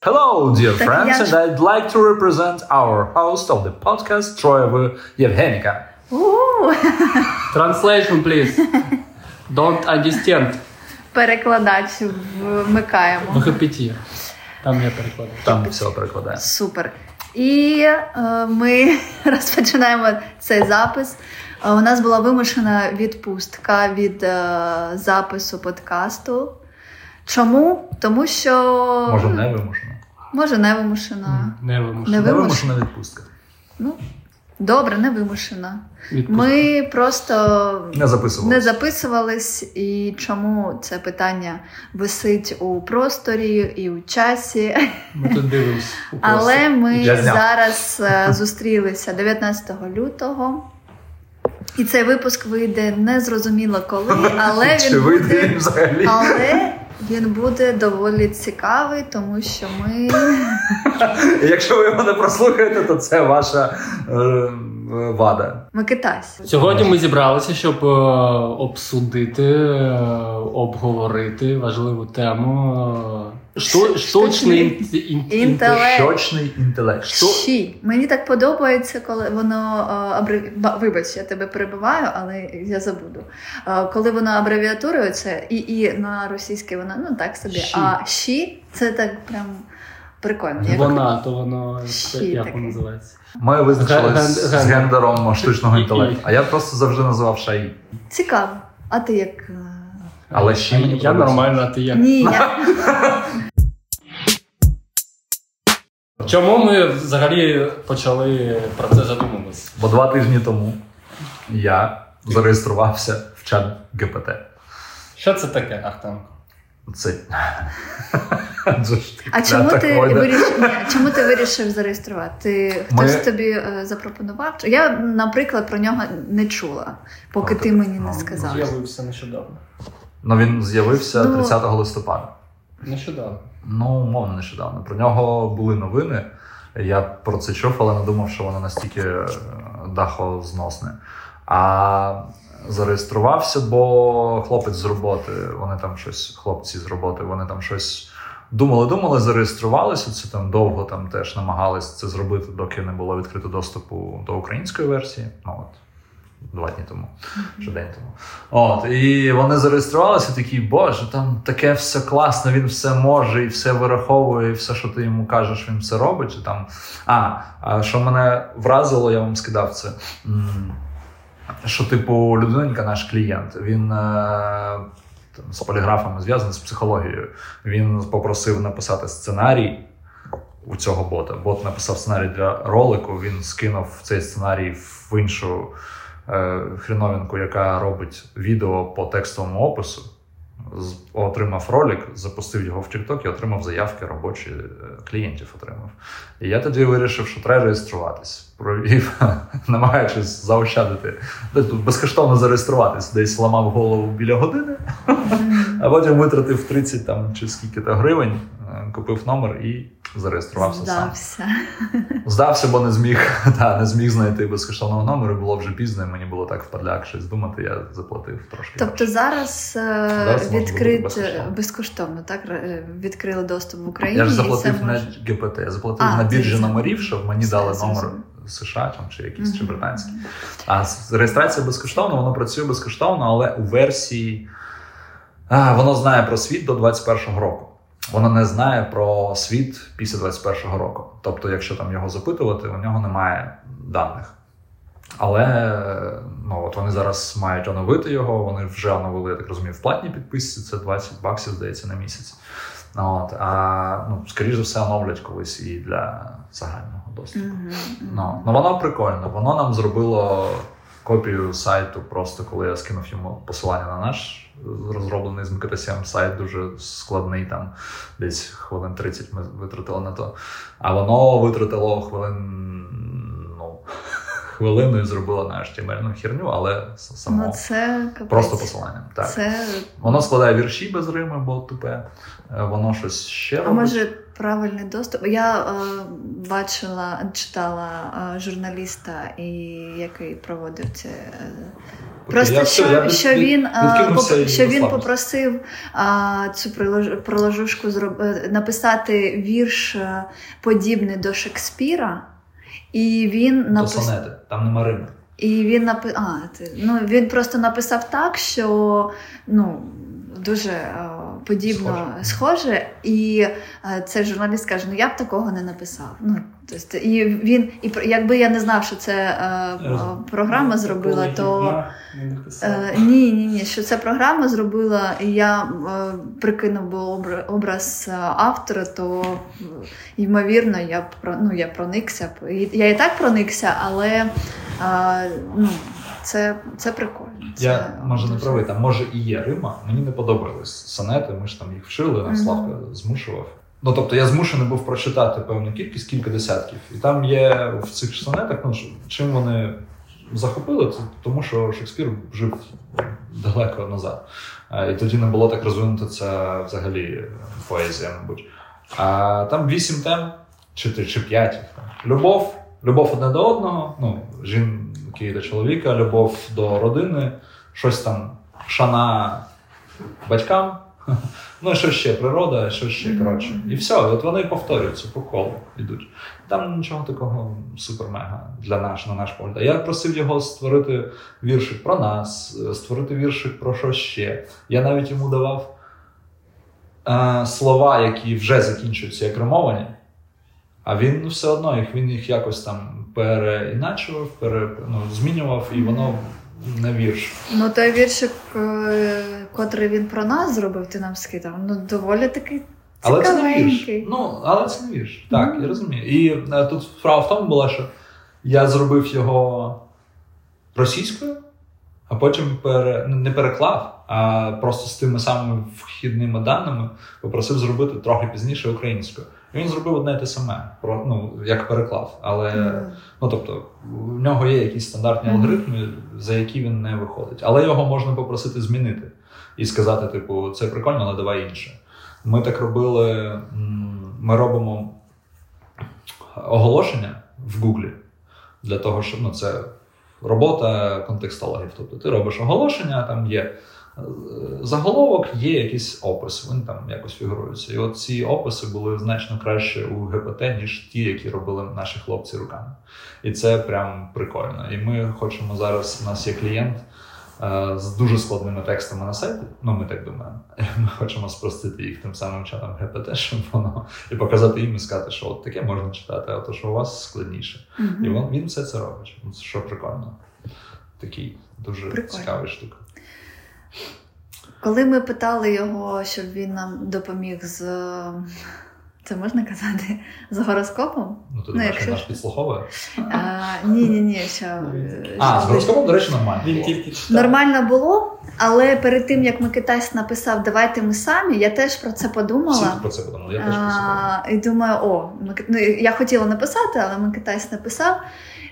Hello, dear Так friends, я and I'd like to represent our host of the podcast, Troyev Yevgenika. Translation, please. Don't understand. Перекладач вмикаємо. ВХПТ. Там я перекладаю. Там все перекладає. Супер. І е, ми розпочинаємо цей запис. Е, У нас була вимушена відпустка від е, запису подкасту. Чому? Тому що Може, не вимушено. Може не вимушена. Не вимушено. Не Не вимушено. вимушена відпустка. Ну, добре, не вимушена. Відпустка. Ми просто Не не записувались, і чому це питання висить у просторі і у часі. Ми тут дивимось. у Але ми зараз е, зустрілися 19 лютого. І цей випуск вийде незрозуміло коли, але Чи він вийде буде, взагалі? але він буде доволі цікавий, тому що ми Якщо ви його не прослухаєте, то це ваша е, вада. Микитась. Сьогодні ми зібралися, щоб е, обсудити, е, обговорити важливу тему. е, штучний ін- Інтелект. Щочний інтелект. Що? Щі. Мені так подобається, коли воно абреві... Вибач, я тебе перебиваю, але я забуду. Коли воно абревіатурується, і, і на російській воно ну так собі. Щі. А щі це так прям прикольно. Як- Вона, то воно Щі як воно називається. Ми визначились Ген- з ген- гендером штучного інтелекту. А я просто завжди називав шаї. Цікаво. А ти як? е, Але ще мені я нормально, а ти як? Ні, я Чому ми взагалі почали про це задумуватися? Бо два тижні тому я зареєструвався в чат ГПТ. Що це таке, Ахтанко? Це. А чому ти вирішив? Чому ти вирішив зареєструвати? Хтось Ми- тобі е, запропонував? Я, наприклад, про нього не чула, поки Ну, ти так, мені не ну, сказав. З'явився нещодавно. Ну він з'явився Ну. 30 листопада. Нещодавно. Ну, умовно, нещодавно. Про нього були новини. Я про це чув, але не думав, що воно настільки е, дахозносне. А зареєструвався, бо хлопець з роботи, вони там щось, хлопці з роботи, вони там щось думали, думали, зареєструвалися. Це там довго там теж намагались це зробити, доки не було відкрито доступу до української версії. Ну от. Два дні тому, чи день тому. От, і вони зареєструвалися, такі, боже, там таке все класно, він все може і все вираховує, і все, що ти йому кажеш, він все робить. Чи там... А, що мене вразило, я вам скидав це. Що, типу, людинка, наш клієнт, він. е, З поліграфами зв'язаний з психологією. Він попросив написати сценарій у цього бота. Бот написав сценарій для ролику. Він скинув цей сценарій в іншу е, хріновинку, яка робить відео по текстовому опису. Отримав ролик, запустив його в TikTok і отримав заявки робочі е, клієнтів. Отримав. І я тоді вирішив, що треба реєструватись. Провів, намагаючись заощадити, тут безкоштовно зареєструватись, десь ламав голову біля години, а потім витратив 30 там чи скільки то гривень, е, купив номер і зареєструвався сам. Здався. Здався, бо не зміг, та, не зміг знайти безкоштовного номеру. Було вже пізно, і мені було так впадляк щось думати. Я заплатив трошки. Тобто грошей. зараз, е, Зараз відкрит безкоштовно. безкоштовно, так? Відкрили доступ в Україні. я ж і це заплатив на може- ГПТ, я заплатив А, на біржі номерів, щоб мені дали номер США там, чи якийсь чи Мгм. британський. А реєстрація безкоштовна, воно працює безкоштовно, але у версії а, воно знає про світ до 21-го року. Воно не знає про світ після 21-го року. Тобто, якщо там його запитувати, у нього немає даних. Але ну, от вони зараз мають оновити його. Вони вже оновили, я так розумію, в платній підписці. Це 20 баксів, здається, на місяць. От, а ну, скоріш за все, оновлять колись і для загального Мгм, мгм. Ну, ну воно прикольно. Воно нам зробило копію сайту, просто коли я скинув йому посилання на наш розроблений з МКТ7 сайт, дуже складний, там десь хвилин 30 ми витратили на то. А воно витратило хвилин. Ну, хвилину і зробило на HTML херню, але само Ну, це капець. просто посилання. Так. Це... Воно складає вірші без рими, бо тупе. Е, Воно щось ще А робить. може правильний доступ. Я е, бачила, читала е, журналіста, і, який проводив це. Е, Просто я що, я що від- він, а, поп- що він попросив а, цю прилож- проложушку зроб... е, написати вірш е, подібний до Шекспіра, і він написав. сонети, там нема Риму. І він напи... а, ти... ну, він просто написав так, що ну, дуже е, подібно Схоже. схоже. І е, цей журналіст каже: ну я б такого не написав. Ну, тобто, і він, і якби я не знав, що це е, е, програма зробила, то. Ні, ні, ні, що ця програма зробила, і я е, прикинув би образ автора, то ймовірно я ну я проникся Я і так проникся, але е, ну, це, це прикольно. Я може не правий, там може і є Рима. Мені не подобались сонети, ми ж там їх вчили, нас Славка змушував. Ну тобто я змушений був прочитати певну кількість, кілька десятків. І там є в цих сонетах, ну чим вони захопили, це тому що Шекспір жив далеко назад. І тоді не було так розвинуто це взагалі поезія, мабуть. А там вісім тем, чи, чи п'ять. Любов, любов одне до одного, ну, до чоловіка, любов до родини, щось там, шана батькам. Ну, і що ще, природа, що ще, коротше. І все, от вони повторюються по колу йдуть. Там нічого такого супер-мега для наш, на наш погляд. Я просив його створити віршик про нас, е, створити віршик про що ще. Я навіть йому давав е, слова, які вже закінчуються як римовані, а він ну, все одно їх, він їх якось там переіначував, пере, ну, змінював, і воно не вірш. Ну, той віршик, е, котрий він про нас зробив, ти нам скидав, ну доволі такий Але це не вірш. Ну, але це не вірш. Так, Мгм. я розумію. І е, тут справа в тому була, що я зробив його російською, а потім пере, ну, не переклав, а просто з тими самими вхідними даними попросив зробити трохи пізніше українською. Він зробив одне те саме, про, ну, як переклав. Але Мгм. Ну тобто, в нього є якісь стандартні алгоритми, за які він не виходить. Але його можна попросити змінити і сказати: типу, це прикольно, але давай інше. Ми так робили. Ми робимо оголошення в Гуглі для того, щоб ну, це робота контекстологів. Тобто ти робиш оголошення, там є заголовок, є якийсь опис, вони там якось фігуруються. І от ці описи були значно краще у ГПТ, ніж ті, які робили наші хлопці руками. І це прям прикольно. І ми хочемо зараз. У нас є клієнт е, з дуже складними текстами на сайті. Ну, ми так думаємо. Ми хочемо спростити їх тим самим чатом ГПТ, щоб воно і показати їм і сказати, що от таке можна читати, а то що у вас складніше. Мгм. І він, він все це робить. Що прикольно. Такий дуже Прикольно. цікавий штука. Коли ми питали його, щоб він нам допоміг з. Це можна казати? З гороскопом? Ну, ти Ну, якщо підслуховує? Ні, ні, ні, що. А, з гороскопом, до речі, нормально. Він тільки читав. Нормально було, але перед тим як Микитась написав Давайте ми самі, я теж про це Всі подумала. про це подумали, я теж про це подумав. А, і думаю, о, Мик- ну, я хотіла написати, але Микитась написав.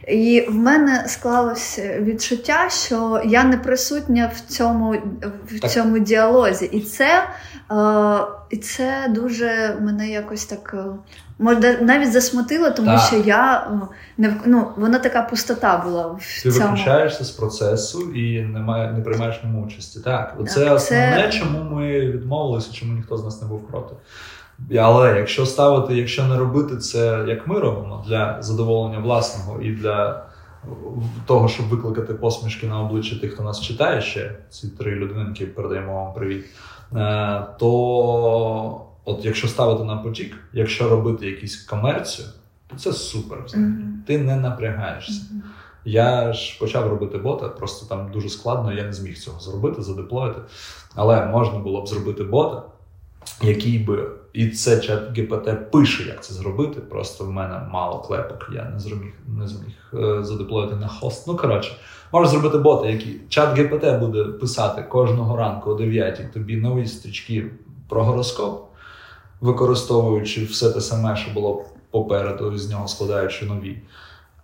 І в мене склалось відчуття, що я не присутня в цьому, в Так. цьому діалозі. І це, е, і це дуже мене якось так. е, Може, навіть засмутило, тому Так. що я е, не ну, вона така пустота була в Ти цьому. виключаєшся з процесу і не, має, не приймаєш ньому участі. Так, це Так, основне, чому ми відмовилися, чому ніхто з нас не був проти. Але якщо ставити, якщо не робити це, як ми робимо, для задоволення власного і для того, щоб викликати посмішки на обличчі тих, хто нас читає ще, ці три людинки, передаємо вам привіт. е, То от якщо ставити на потік, якщо робити якусь комерцію, то це супер. Мгм. Ти не напрягаєшся. Мгм. Я ж почав робити бота, просто там дуже складно, я не зміг цього зробити, задеплоїти. Але можна було б зробити бота, який би. І це чат ГПТ пише, як це зробити. Просто в мене мало клепок, я не зміг, не зміг е, задеплоїти на хост. Ну, коротше, можна зробити бота, який чат ГПТ буде писати кожного ранку о 9 тобі нові стрічки про гороскоп, використовуючи все те саме, що було попереду, з нього складаючи нові.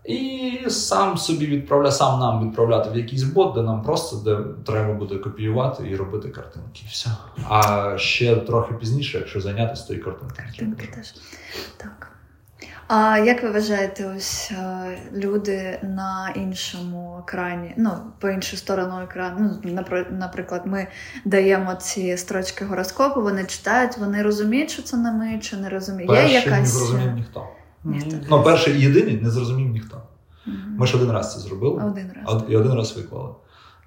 І сам собі відправляє, сам нам відправляти в якийсь бот, де нам просто де треба буде копіювати і робити картинки. Все. А ще трохи пізніше, якщо зайнятися, то і картинки. Картинки теж. Так. А як ви вважаєте, ось е, люди на іншому екрані, ну, по іншу сторону екрану, ну, наприклад, ми даємо ці строчки гороскопу, вони читають, вони розуміють, що це не ми, чи не розуміють. Є Перший не якась. зрозумів ніхто. Ніхто. Ну, перший і єдиний не зрозумів ніхто. Мгм. Ми ж один раз це зробили. Один раз. І один раз виклали.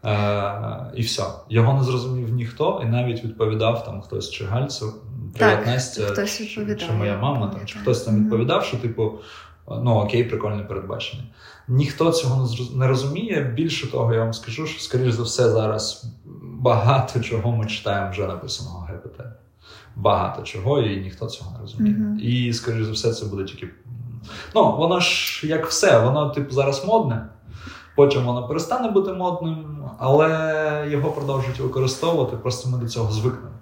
Е, і все. Його не зрозумів ніхто, і навіть відповідав там хтось чи Гальцев, Так, привіт Настя, хтось чи, чи моя мама, там, чи хтось там відповідав, що типу, ну окей, прикольне передбачення. Ніхто цього не розуміє. Більше того, я вам скажу, що, скоріш за все, зараз багато чого ми читаємо вже написаного ГПТ. Багато чого, і ніхто цього не розуміє. Мгм. І, скоріш за все, це буде тільки. Ну, воно ж як все, воно, типу, зараз модне. Потім воно перестане бути модним, але його продовжують використовувати, просто ми до цього звикнемо.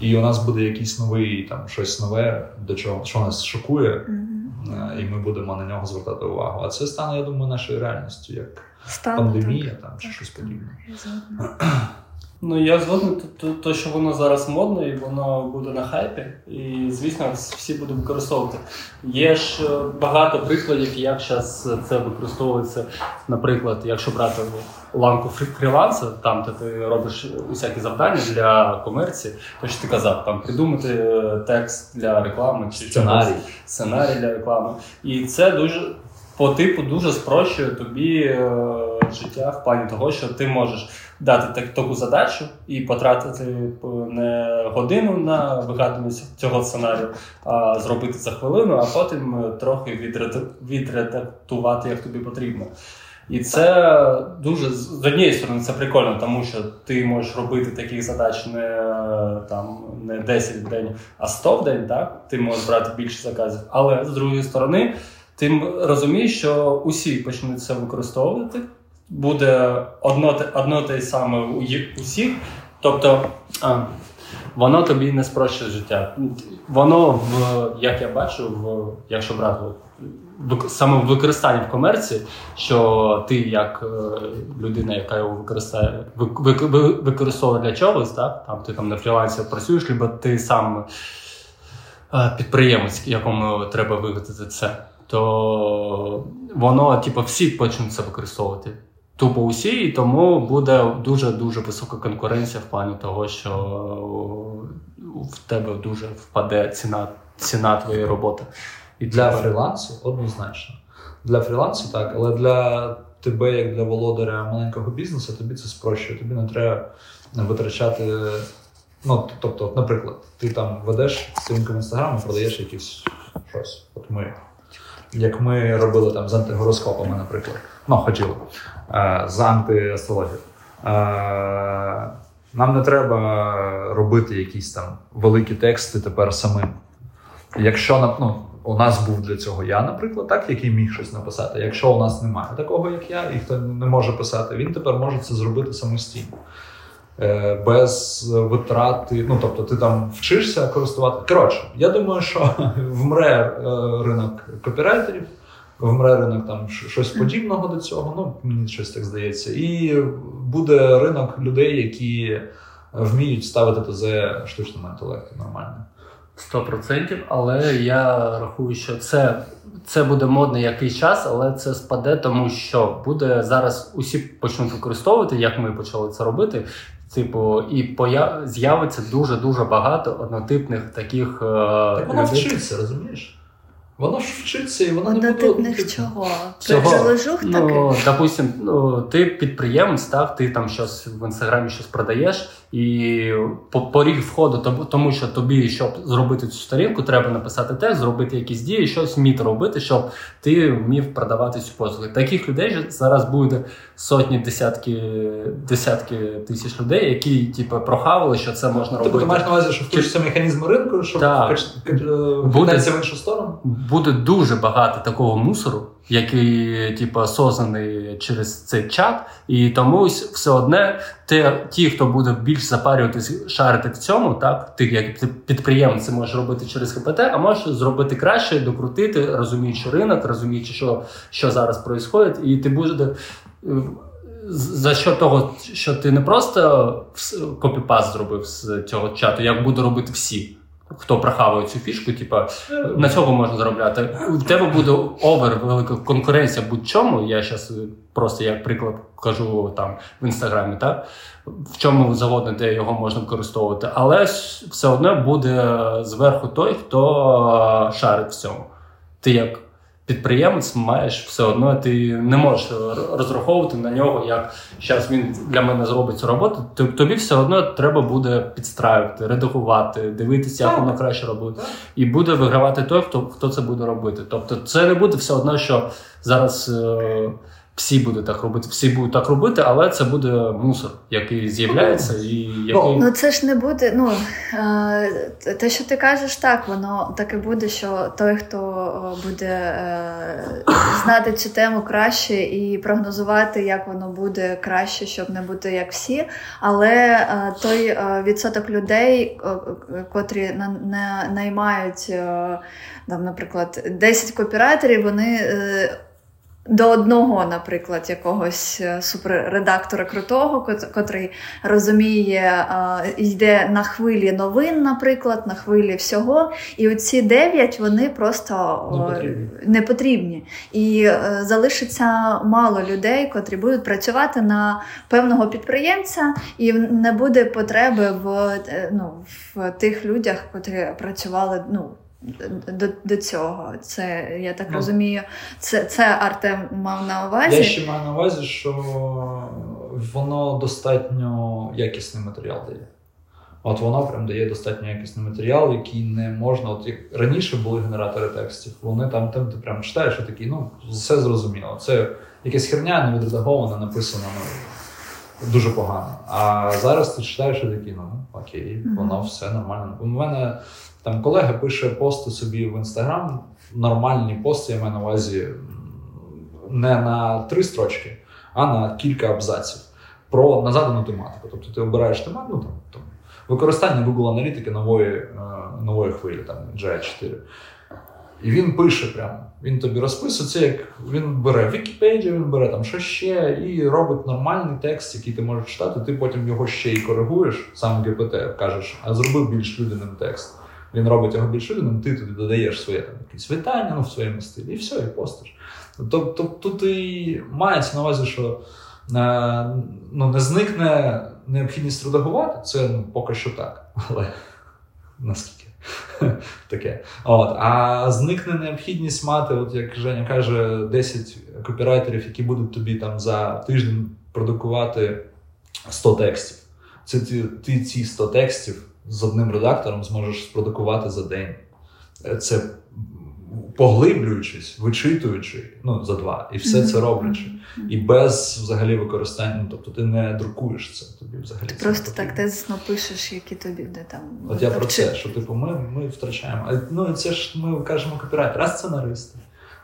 І у нас буде якийсь новий там щось нове, до чого що нас шокує, е, і ми будемо на нього звертати увагу. А це стане, я думаю, нашою реальністю, як Стане, пандемія так. там чи Так. щось подібне. Ну я згоден, то, то, то, що воно зараз модно і воно буде на хайпі, і звісно, всі будуть використовувати. Є ж е, багато прикладів, як зараз це використовується. Наприклад, якщо брати ланку фрі- фрілансу, там де ти робиш усякі завдання для комерції, то що ти казав, там придумати е, текст для реклами чи Сценарій. сценарій для реклами. І це дуже по типу дуже спрощує тобі е, життя в плані того, що ти можеш дати так, таку задачу і потратити е, не годину на вигадування цього сценарію, а зробити за хвилину, а потім е, трохи відред- відредактувати, як тобі потрібно. І це дуже з з однієї сторони це прикольно, тому що ти можеш робити таких задач не е, там не 10 в день, а 100 в день. Так ти можеш брати більше заказів. Але з другої сторони, ти розумієш, що усі почнуть це використовувати. Буде одно одно те саме у усіх. Тобто а, воно тобі не спрощує життя. Воно, в, як я бачу, в, якщо брати саме в використанні в комерції, що ти як е, людина, яка його використає, вик- вик- використовує для чогось, так? Там ти там на фрілансі працюєш, либо ти сам е, підприємець, якому треба вигадати це, то воно, типу, всі почнуть це використовувати. Тупо усі, і тому буде дуже дуже висока конкуренція в плані того, що в тебе дуже впаде ціна, ціна твоєї роботи. І Для фрілансу однозначно. Для фрілансу так, але для тебе, як для володаря маленького бізнесу, тобі це спрощує. Тобі не треба витрачати. Ну, тобто, наприклад, ти там ведеш сторінку в інстаграм і продаєш якісь щось. От ми, як ми робили там з антигороскопами, наприклад. Ну, хотіли, з антиастрологією. Е, нам не треба робити якісь там великі тексти тепер самим. Якщо ну, у нас був для цього я, наприклад, так, який міг щось написати. Якщо у нас немає такого, як я, і хто не може писати, він тепер може це зробити самостійно. Е, Без витрати, ну тобто ти там вчишся користувати. Коротше, я думаю, що вмре е, ринок копірайтерів, вмре ринок там щось подібного до цього. Ну мені щось так здається, і буде ринок людей, які вміють ставити ТЗ штучному інтелекту нормально. 100%, але я рахую, що це, це буде модно якийсь час, але це спаде, тому що буде зараз усі почнуть використовувати, як ми почали це робити. Типу, і поя... з'явиться дуже дуже багато однотипних таких е, Так воно вчиться, розумієш? Воно ж вчиться і воно не буде. Типу, чого? Цього? Ну, допустим, ну, ти підприємець, так, ти там щось в інстаграмі щось продаєш, і поріг входу, тому- що тобі, щоб зробити цю сторінку, треба написати текст, зробити якісь дії, щось вміти робити, щоб ти вмів продавати цю послугу. Таких людей зараз буде сотні, десятки, десятки тисяч людей, які типу, прохавали, що це можна Тобто робити. ти маєш на увазі, що включиться механізм ринку, щоб е, в іншу сторону? Буде дуже багато такого мусору, який типу, созданий через цей чат, і тому все одне те, ті, хто буде більш запарюватись, шарити в цьому, так ти як підприємець це можеш робити через КПТ, а можеш зробити краще, докрутити, розуміючи ринок, розуміючи, що що зараз відбувається, і ти буде. За що того, що ти не просто копіпаст зробив з цього чату, як буду робити всі хто прохаває цю фішку, типа на цьому можна заробляти. У тебе буде овер велика конкуренція будь-чому. Я зараз просто як приклад кажу там в інстаграмі, так в чому заводне, де його можна використовувати, але все одно буде зверху той, хто шарить в цьому. Ти як підприємець маєш все одно, ти не можеш розраховувати на нього, як зараз він для мене зробить цю роботу. Тобі все одно треба буде підстраювати, редагувати, дивитися, як воно краще робити. І буде вигравати той, хто хто це буде робити. Тобто, це не буде все одно, що зараз. Е- всі будуть так робити, всі будуть так робити, але це буде мусор, який з'являється, і який ну це ж не буде. Ну е, те, що ти кажеш, так воно так і буде, що той, хто буде е, знати цю тему краще і прогнозувати, як воно буде краще, щоб не бути як всі. Але е, той відсоток людей, котрі наймають там, наприклад, 10 копірайтерів, вони до одного, наприклад, якогось е, суперредактора крутого, котрий розуміє, йде на хвилі новин, наприклад, на хвилі всього. І оці дев'ять вони просто не потрібні. не потрібні. І е, залишиться мало людей, котрі будуть працювати на певного підприємця, і не буде потреби в е, ну, в тих людях, котрі працювали. ну, до до цього. Це, я так ну, розумію, це це Артем мав на увазі. Я ще маю на увазі, що воно достатньо якісний матеріал дає. От воно прям дає достатньо якісний матеріал, який не можна. От як раніше були генератори текстів, вони там там ти прям читаєш і такий, ну, все зрозуміло. Це якась херня, не відредагована, написана ну, дуже погано. А зараз ти читаєш і такий, ну окей, воно все нормально. У мене там колега пише пости собі в інстаграм, нормальні пости, я маю на увазі не на три строчки, а на кілька абзаців про на задану тематику. Тобто ти обираєш тематику, ну, там, там використання Google аналітики нової е, нової хвилі, там GI4. І він пише прямо, він тобі розписується, як він бере Вікіпедію, він бере там що ще, і робить нормальний текст, який ти можеш читати. Ти потім його ще і коригуєш, сам ГПТ, кажеш, а зроби більш людяним текст він робить його більш людяним, ти туди додаєш своє там якісь вітання ну, в своєму стилі, і все, і постиш. Тобто тут і мається на увазі, що е, ну, не зникне необхідність редагувати, це ну, поки що так. Але наскільки таке. От. А зникне необхідність мати, от як Женя каже, 10 копірайтерів, які будуть тобі там за тиждень продукувати 100 текстів. Це ти, ти ці 100 текстів з одним редактором зможеш спродукувати за день. Е, це поглиблюючись, вичитуючи ну, за два, і все це роблячи. І без взагалі використання. Ну, тобто ти не друкуєш це. Тобі взагалі ти просто так тезисно пишеш, які тобі де там. От я про це, що типу, ми ми втрачаємо. А ну це ж ми кажемо копірайт, раз сценаристи.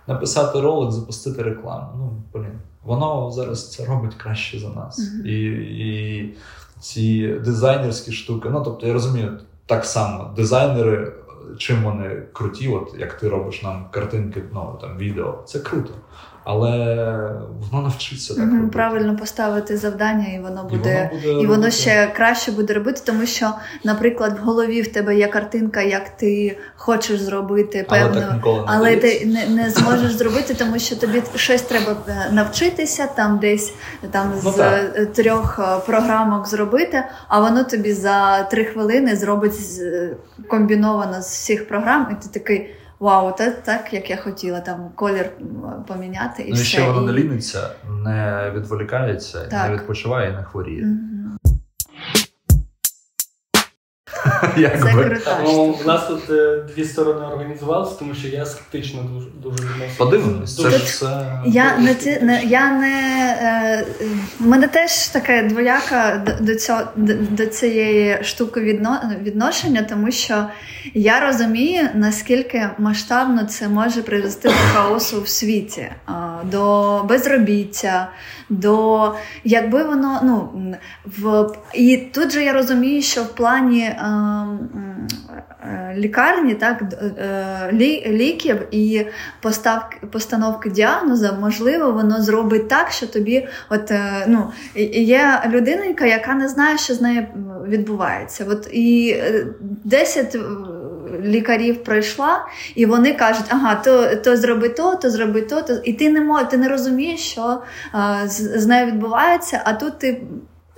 Написати ролик, запустити рекламу. Ну, блін, воно зараз це робить краще за нас. Mm-hmm. І, і ці дизайнерські штуки. Ну, тобто, я розумію, так само дизайнери, чим вони круті, от як ти робиш нам картинки, ну там відео, це круто але воно навчиться так робити. правильно поставити завдання, і воно буде і воно, буде і воно ще краще буде робити, тому що, наприклад, в голові в тебе є картинка, як ти хочеш зробити певно, але, так ніколи не але ти не, не зможеш зробити, тому що тобі щось треба е, навчитися там, десь там ну, з так. трьох е, програмок зробити, а воно тобі за три хвилини зробить комбіновано з всіх програм, і ти такий. Вау, це так, як я хотіла, там колір поміняти і ну, все. ще вона не ліниться, не відволікається, так. не відпочиває і не хворіє. Як Це би. крута Ну, у нас тут е, дві сторони організувалися, тому що я скептично дуже дуже відношусь. Подивимось, це ж все. Я не ті, не я не е, в мене теж таке двояка до, до цього до, до цієї штуки відно, відношення, тому що я розумію, наскільки масштабно це може привести до хаосу в світі, до безробіття, до якби воно ну в і тут же я розумію, що в плані е, лікарні, так е, лі, ліків і поставки постановки діагнозу, можливо, воно зробить так, що тобі, от е, ну є людинка, яка не знає, що з нею відбувається. От і е, 10 е, лікарів пройшла, і вони кажуть, ага, то, то зроби то, то зроби то, то. І ти не мож, ти не розумієш, що е, з, з нею відбувається, а тут ти.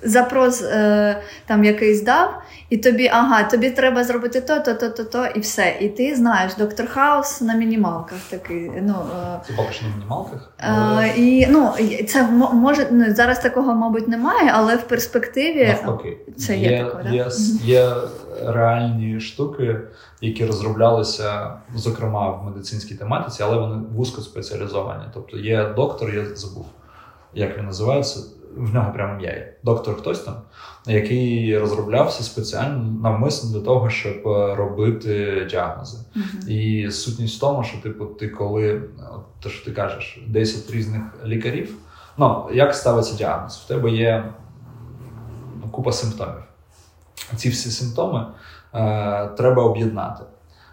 Запрос е, там якийсь дав, і тобі, ага, тобі треба зробити то, то, то, то, то, і все. І ти знаєш, доктор Хаус на мінімалках такий. Ну, е, Це поки на мінімалках. Е, і ну це може ну, зараз такого, мабуть, немає, але в перспективі Навпаки, це є є, таке, є, є реальні штуки, які розроблялися, зокрема в медицинській тематиці, але вони вузько спеціалізовані. Тобто є доктор, я забув, як він називається. В нього прямо є. Доктор хтось там, який розроблявся спеціально навмисно для того, щоб е, робити діагнози. Мгм. І сутність в тому, що типу, ти коли те, що ти кажеш, 10 різних лікарів. Ну, як ставиться діагноз? В тебе є ну, купа симптомів. Ці всі симптоми е, треба об'єднати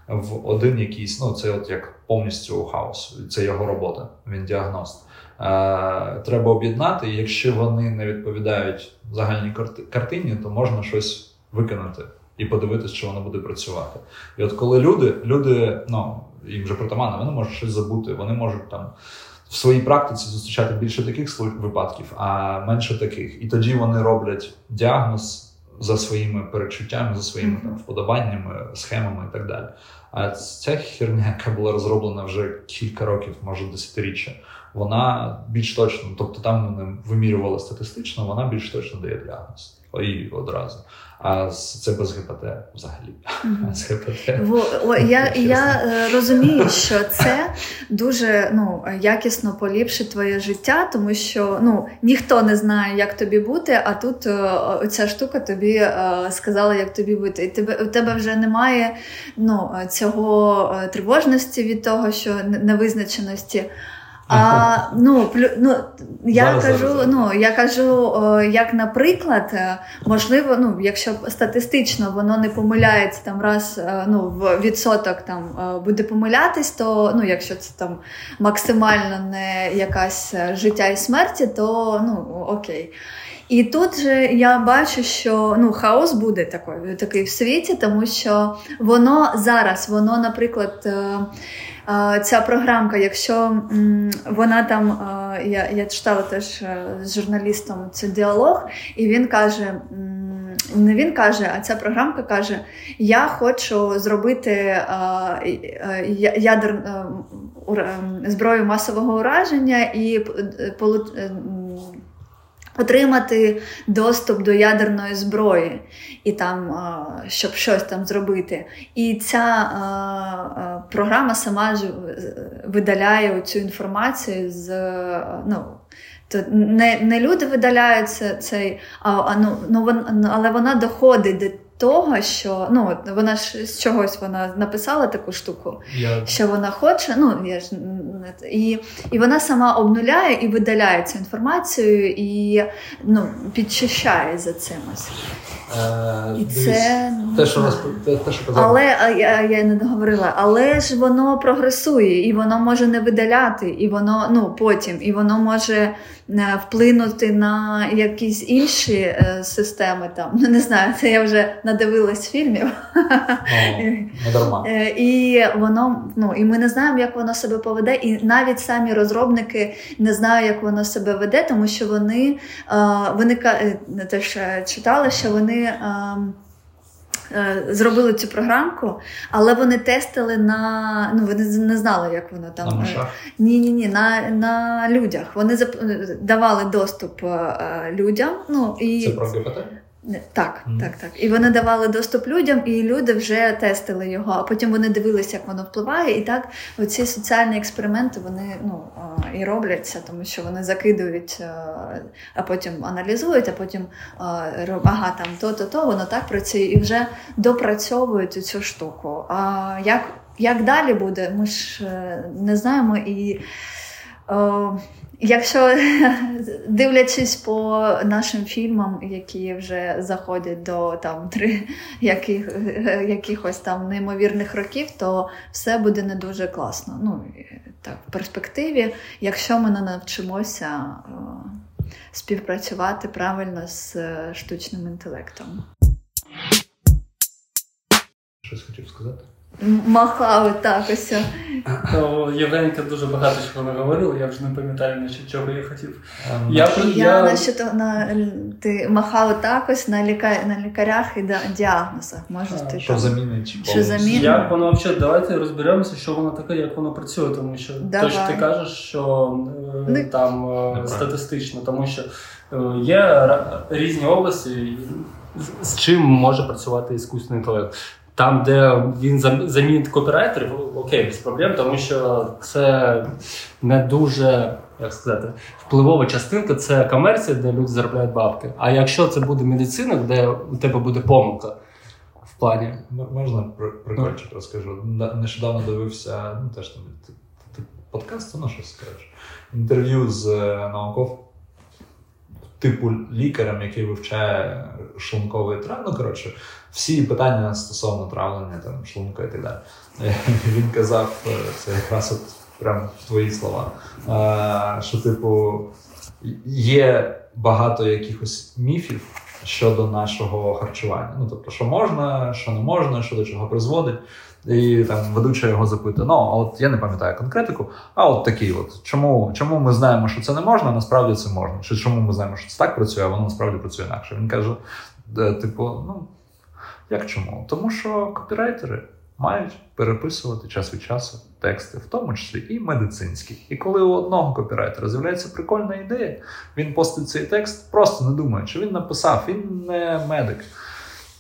в один якийсь, ну це от як повністю хаос, це його робота, він діагност. Е, треба об'єднати, і якщо вони не відповідають загальній картині, то можна щось виконати і подивитися, що воно буде працювати. І от коли люди, люди, ну їм вже притаманно, вони можуть щось забути, вони можуть там в своїй практиці зустрічати більше таких випадків, а менше таких. І тоді вони роблять діагноз за своїми перечуттями, за своїми там вподобаннями, схемами і так далі. А ця херня, яка була розроблена вже кілька років, може десятиріччя, вона більш точно, тобто там вони вимірювали статистично, вона більш точно дає діагноз. І одразу. А це без ГПТ взагалі. Мгм. З ГПТ. Во, о, я, я е, розумію, що це дуже ну, якісно поліпшить твоє життя, тому що ну, ніхто не знає, як тобі бути, а тут е, ця штука тобі е, сказала, як тобі бути. І тебе, у тебе вже немає ну, цього тривожності від того, що невизначеності. А, ну, плю, ну, я Зараз, кажу, зараз, ну я кажу, як наприклад, е, можливо, ну якщо статистично воно не помиляється там раз е, ну, в відсоток там е, буде помилятись, то ну, якщо це там максимально не якась життя і смерті, то ну окей. І тут же я бачу, що ну хаос буде такий, такий в світі, тому що воно зараз, воно, наприклад. е, е, Ця програмка, якщо вона там, е, я, я читала теж з журналістом цей діалог, і він каже: не він каже, а ця програмка каже: Я хочу зробити ядер, зброю масового ураження і отримати доступ до ядерної зброї і там, щоб щось там зробити. І ця програма сама ж е, видаляє цю інформацію з е, ну. То не, не люди видаляють цей, а, ну, ну але вона доходить до того, що ну вона ж з чогось вона написала таку штуку, Я що вона хоче. Ну я ж і, і вона сама обнуляє і видаляє цю інформацію і ну, підчищає за цим ось. Е, І це те, що розп- те, те, що казав. але а, я, я не договорила, але ж воно прогресує, і воно може не видаляти, і воно ну потім, і воно може е, вплинути на якісь інші е, системи. Там ну не знаю, це я вже надивилась фільмів. Ну, не. Е, І воно ну і ми не знаємо, як воно себе поведе, і навіть самі розробники не знають, як воно себе веде, тому що вони е, вони е, теж е, читали, що вони. Зробили цю програмку, але вони тестили на ну вони не знали, як воно там На мишах. ні, ні, ні, на, на людях. Вони зап... давали доступ людям. Ну і Це про ГПТ? Так, mm. так, так. І вони давали доступ людям, і люди вже тестили його. А потім вони дивилися, як воно впливає. І так оці соціальні експерименти вони ну і робляться, тому що вони закидують, а потім аналізують, а потім ага, там то-то, то воно так працює і вже допрацьовують цю штуку. А як, як далі буде, ми ж е, не знаємо і. Якщо дивлячись по нашим фільмам, які вже заходять до там три яких, якихось там неймовірних років, то все буде не дуже класно. Ну так, в перспективі, якщо ми не навчимося співпрацювати правильно з е, штучним інтелектом. Щось хотів сказати. Махали так ось. То Євгенька дуже багато чого не говорила, я вже не пам'ятаю, на чого я хотів. Um, я, я, я... що то на ти махала так ось на лікар... на лікарях і діагнозах. Може, а, ти що замінить? Що замінить? Як воно взагалі, давайте розберемося, що воно таке, як воно працює, тому що то, що ти кажеш, що не... там не статистично, тому що е, є різні області, з чим може працювати іскусний інтелект. Там, де він замінить копірайтерів, окей, без проблем, тому що це не дуже як сказати, впливова частинка це комерція, де люди заробляють бабки. А якщо це буде медицина, де у тебе буде помилка в плані. Можна прикольчик розкажу. Нещодавно дивився, ну теж там подкаст, ну щось скажеш. Інтерв'ю з е, науков. Типу лікарем, який вивчає шлунковий трав, ну коротше, всі питання стосовно травлення, там, шлунка і так далі. Він казав, е, це якраз от прям твої слова, е, що, типу, є багато якихось міфів щодо нашого харчування. Ну, тобто, що можна, що не можна, що до чого призводить. І там ведуча його запитує: ну, от я не пам'ятаю конкретику, а от такий, от чому чому ми знаємо, що це не можна, а насправді це можна. Чи чому ми знаємо, що це так працює, а воно насправді працює інакше. Він каже: «Е, типу, ну як чому? Тому що копірайтери мають переписувати час від часу тексти, в тому числі і медицинські. І коли у одного копірайтера з'являється прикольна ідея, він постить цей текст, просто не думає, що він написав, він не медик.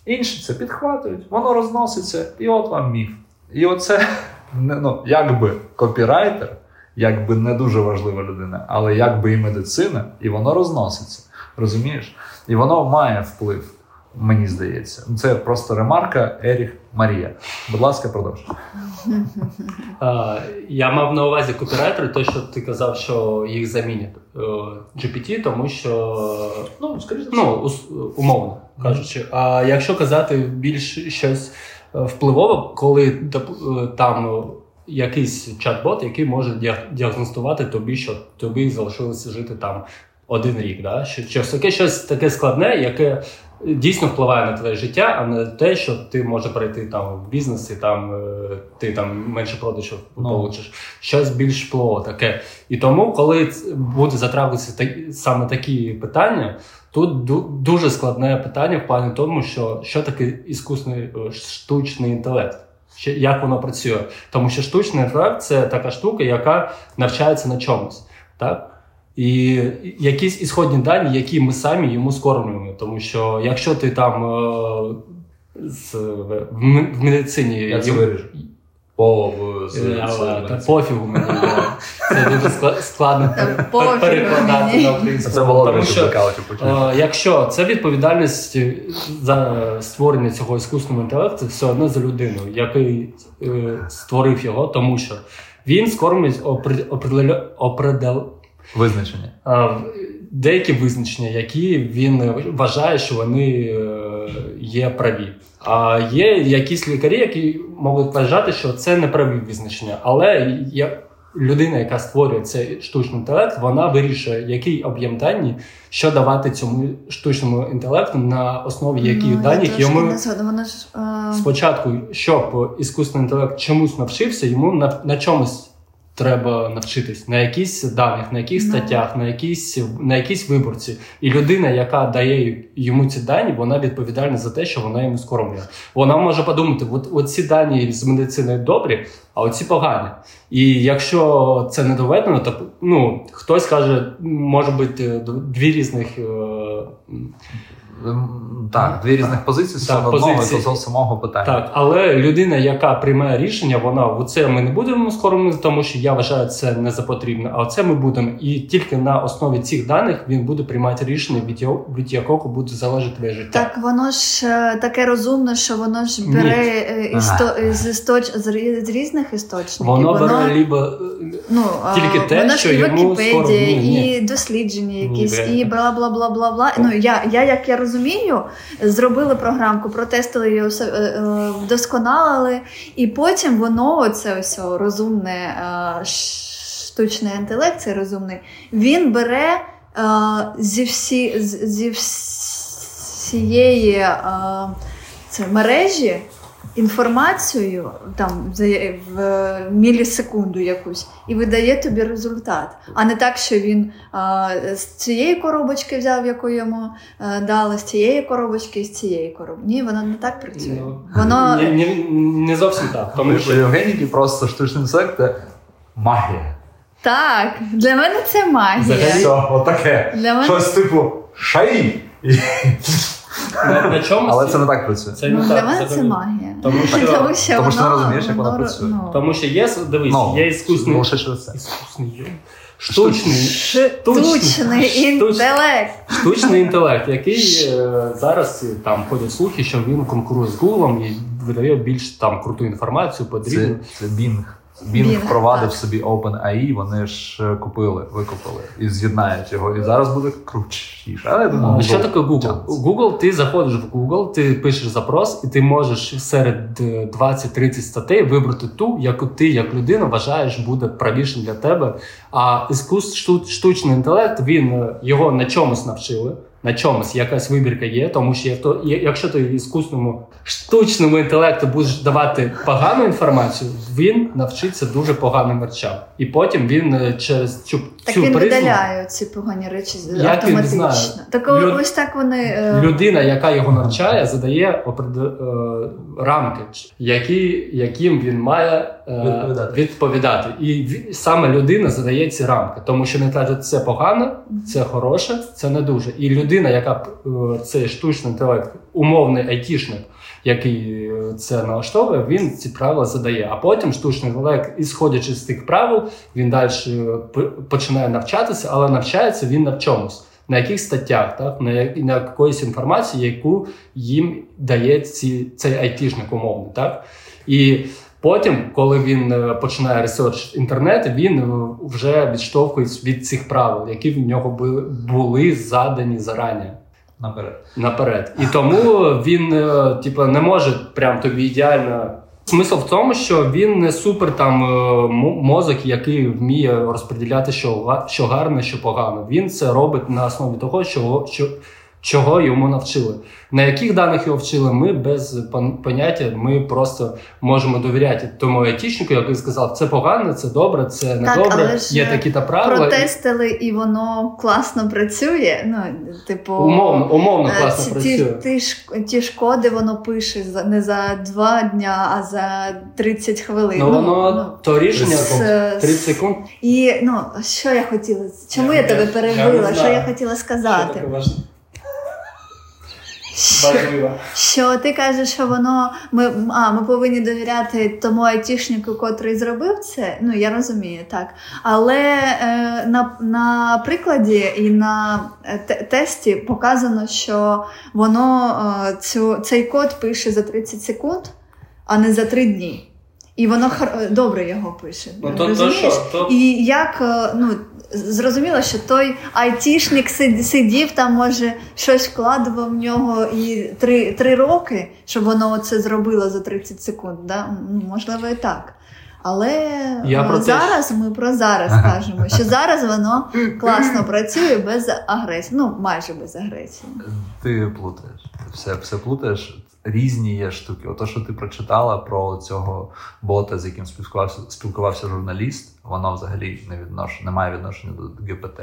Інші це підхватують, воно розноситься, і от вам міф. І оце ну, якби копірайтер, якби не дуже важлива людина, але якби і медицина, і воно розноситься. Розумієш? І воно має вплив. Мені здається, це просто ремарка Еріх Марія. Будь ласка, продовж. Я мав на увазі копірайтери, те, що ти казав, що їх замінять е, GPT, тому що ну, скажімо, ну, умовно кажучи. А якщо казати більш щось е, впливове, коли е, там якийсь чат-бот, який може діагностувати тобі, що тобі залишилося жити там один рік, да? що таке щось таке складне, яке дійсно впливає на твоє життя, а не те, що ти можеш перейти там в бізнес і там е, ти там менше продажів no. Ну. получиш. Щось більш впливове таке. І тому, коли буде затравитися саме такі питання, тут дуже складне питання в плані тому, що що таке іскусний е, штучний інтелект. Як воно працює? Тому що штучний інтелект це така штука, яка навчається на чомусь. Так? І якісь ісходні дані, які ми самі йому скормлюємо. Тому що якщо ти там е, з, в медицині Я це виріжу. По е, та пофігу мені це дуже складно перекладати на українську. Це було Тому що, е, Якщо це відповідальність за створення цього іскусного інтелекту, все одно за людину, який створив його, тому що він скормить определення Визначення. Деякі визначення, які він вважає, що вони е, є праві. А є якісь лікарі, які можуть вважати, що це не праві визначення. Але є людина, яка створює цей штучний інтелект, вона вирішує, який об'єм дані, що давати цьому штучному інтелекту, на основі ну, яких ну, даних йому вона ж, а... спочатку, щоб іскусний інтелект чомусь навчився, йому на, на чомусь треба навчитись на якісь даних, на якихось Ну. статтях, на якісь на якісь виборці. І людина, яка дає йому ці дані, вона відповідальна за те, що вона йому скормлює. Вона може подумати: от, от ці дані з медицини добрі, а оці погані. І якщо це не доведено, то ну хтось каже, може бути дві різних. е, Ем, Так, дві різних позиції і позиції. того самого питання. Так, але людина, яка приймає рішення, вона оце ми не будемо скоро, тому що я вважаю це не за потрібно. А оце ми будемо. І тільки на основі цих даних він буде приймати рішення, від його від якого буде залежати твоє життя. Так воно ж е, таке розумне, що воно ж бере е, істо... з, істоч... з з різних істочників. Воно бере либо ну, а, тільки те, воно що йому скоро- ні, ні. і дослідження якісь, Ні, і бла бла бла бла бла. Ну я, я як я розумію, зробили програмку, протестили її, е, е, вдосконалили, і потім воно, це ось розумне е, штучний інтелект, цей розумний, він бере е, зі всі зі всієї е, це мережі інформацію там за- в мілісекунду якусь і видає тобі результат. А не так, що він а, з цієї коробочки взяв, яку йому а, дали, з цієї коробочки і з цієї коробочки. Ні, воно не так працює. Ну, Воно не, не, не зовсім так. Тому що Євгеніки просто штучний інтелект це магія. так, для мене це магія. Взагалі- Все, отаке. Для мене Щось типу шаї. І- на, на чомусь Але це не так працює. це ну, не для мене це магія. Тому що- тому що, тому що воно, не розумієш, як воно воно, працює. ну, Тому що є, дивись, Ну, є іскусний. лише через це. Іскусний йо. Штучний. Штучний інтелект. Штучний інтелект, який е, зараз е, там ходять слухи, що він конкурує з Google і видає більш там круту інформацію, потрібну. Це, це Bing. Bing Bing, впровадив так. собі OpenAI, вони ж е, купили, викупили і з'єднають його. І зараз буде крутіше. Але я думаю, Google. Що таке Google? Google, ти заходиш в Google, ти пишеш запрос, і ти можеш серед е, 20-30 статей вибрати ту, яку ти, як людина, вважаєш буде правішим для тебе. А штучний інтелект, він е, його на чомусь навчили. На чомусь якась вибірка є, тому що якщо ти іскусному штучному інтелекту будеш давати погану інформацію, він навчиться дуже поганим речам. І потім він е, через цю, Так цю він призму- видаляє ці погані речі Як він автоматично. знає? Так Люд- ось так вони. е, Людина, яка його навчає, задає опред- е, рамки, які, яким він має е, Відповідати. відповідати. І саме людина задає ці рамки, тому що не кажуть, це погано, це хороше, це не дуже. І людина, яка цей штучний інтелект, умовний айтішник, який е, це налаштовує, він ці правила задає. А потім штучний інтелект, ісходячи з тих правил, він далі е, починає навчатися, але навчається він на чомусь. На яких статтях, так на, на якоїсь інформації, яку їм дає ці, цей айтішник умовно, так і потім, коли він е, починає research інтернет, він вже відштовхується від цих правил, які в нього були, були задані зарані наперед. наперед. І тому він, е, типу, не може прям тобі ідеально. Смисл в тому, що він не супер там е, мозок, який вміє розподіляти, що, що гарне, що погано. Він це робить на основі того, чого, що, чого йому навчили. На яких даних його вчили, ми без пон- поняття, ми просто можемо довіряти тому айтішнику, який сказав, це погано, це добре, це не Так, добре, але ж є такі та правила. протестили, і воно класно працює. Ну, типу, Умовно, умовно е, класно ці, працює. ті, ті, ті шкоди воно пише за не за два дня, а за 30 хвилин. Ну, воно то рішення з- 30 секунд. І ну що я хотіла? Чому я, Я- тебе перебила? я що я хотіла сказати? Що, важливо. що ти кажеш, що воно ми, а, ми повинні довіряти тому айтішнику, котрий зробив це. Ну я розумію, так. Але е, на, на прикладі і на е, те- тесті показано, що воно е, цю, цей код пише за 30 секунд, а не за 3 дні. І воно хар- добре його пише. Ну, то, то розумієш? що? То... І як е, ну зрозуміло, що той айтішник сид- сидів там, може, щось вкладував в нього і три, три роки, щоб воно це зробило за 30 секунд. Да? Можливо, і так. Але Я про те, зараз ми про зараз кажемо, що зараз воно класно працює без агресії. Ну, майже без агресії. Ти плутаєш. Все, все плутаєш. Різні є штуки. Ото, що ти прочитала про цього бота, з яким спілкувався, спілкувався журналіст, воно взагалі не віднош, не має відношення до ГПТ.